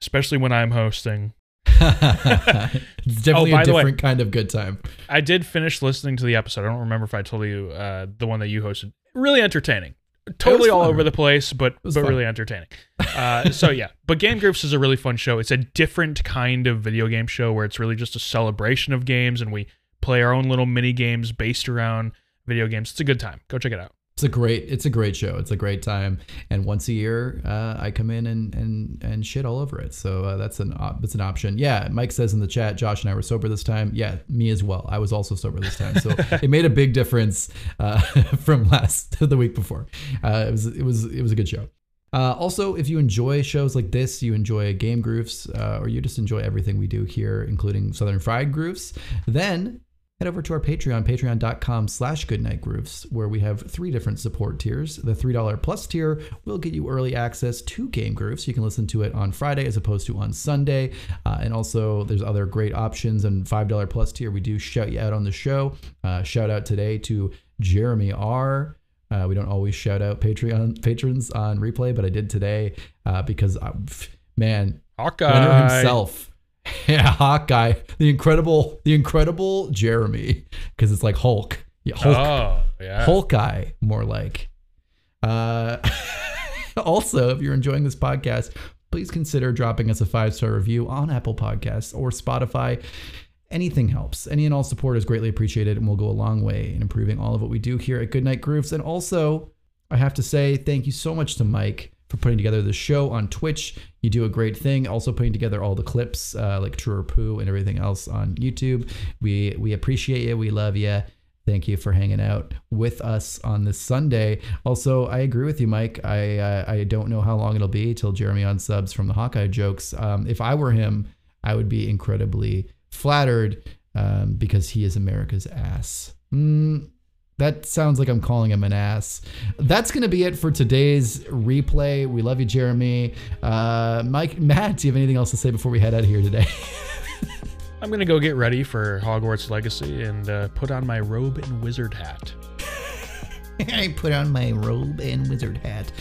S2: especially when I'm hosting.
S1: it's definitely
S2: Oh,
S1: a
S2: the way-
S1: different kind of good time.
S2: I did finish listening to the episode. I don't remember if I told you uh, the one that you hosted. Really entertaining. Totally all over the place, but but
S1: fun.
S2: really entertaining. Uh, so yeah, but Game Grooves is a really fun show. It's a different kind of video game show where it's really just a celebration of games, and we play our own little mini games based around video games. It's a good time. Go check it out.
S1: It's a great it's a great show. It's a great time, and once a year uh, I come in and and and shit all over it. So uh, that's an op- that's an option. Yeah, Mike says in the chat, Josh and I were sober this time. Yeah, me as well. I was also sober this time, so it made a big difference uh, from last the week before. Uh, it was it was it was a good show. Uh, also, if you enjoy shows like this, you enjoy Game Grooves, uh, or you just enjoy everything we do here, including Southern Fried Grooves, then head over to our Patreon, patreon.com slash goodnightgrooves, where we have three different support tiers. The $3 plus tier will get you early access to Game Grooves. You can listen to it on Friday as opposed to on Sunday. Uh, and also, there's other great options. And $5 plus tier, we do shout you out on the show. Uh, shout out today to Jeremy R. Uh, we don't always shout out Patreon patrons on replay, but I did today uh, because, I, man,
S2: Hawkeye
S1: himself. Yeah, Hawkeye, the incredible, the incredible Jeremy, because it's like Hulk. Yeah, Hulk,
S2: Oh yeah.
S1: Hulkeye, more like. Uh, also, if you're enjoying this podcast, please consider dropping us a five star review on Apple Podcasts or Spotify. Anything helps. Any and all support is greatly appreciated and will go a long way in improving all of what we do here at Goodnight Grooves. And also, I have to say thank you so much to Mike for putting together the show on Twitch. You do a great thing. Also putting together all the clips uh, like True or Poo and everything else on YouTube. We we appreciate you. We love you. Thank you for hanging out with us on this Sunday. Also, I agree with you, Mike. I uh, I don't know how long it'll be till Jeremy on subs from the Hawkeye jokes. Um, if I were him, I would be incredibly flattered um, because he is America's ass. Mm, that sounds like I'm calling him an ass. That's going to be it for today's replay. We love you, Jeremy. Uh, Mike, Matt, do you have anything else to say before we head out of here today?
S2: I'm gonna go get ready for Hogwarts Legacy and uh, put on my robe and wizard hat.
S1: I put on my robe and wizard hat.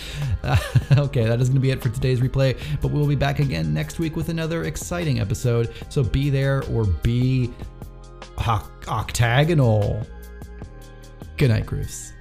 S1: Uh, okay, that is going to be it for today's replay, but we'll be back again next week with another exciting episode. So be there or be oc- octagonal. Good night, Grooves.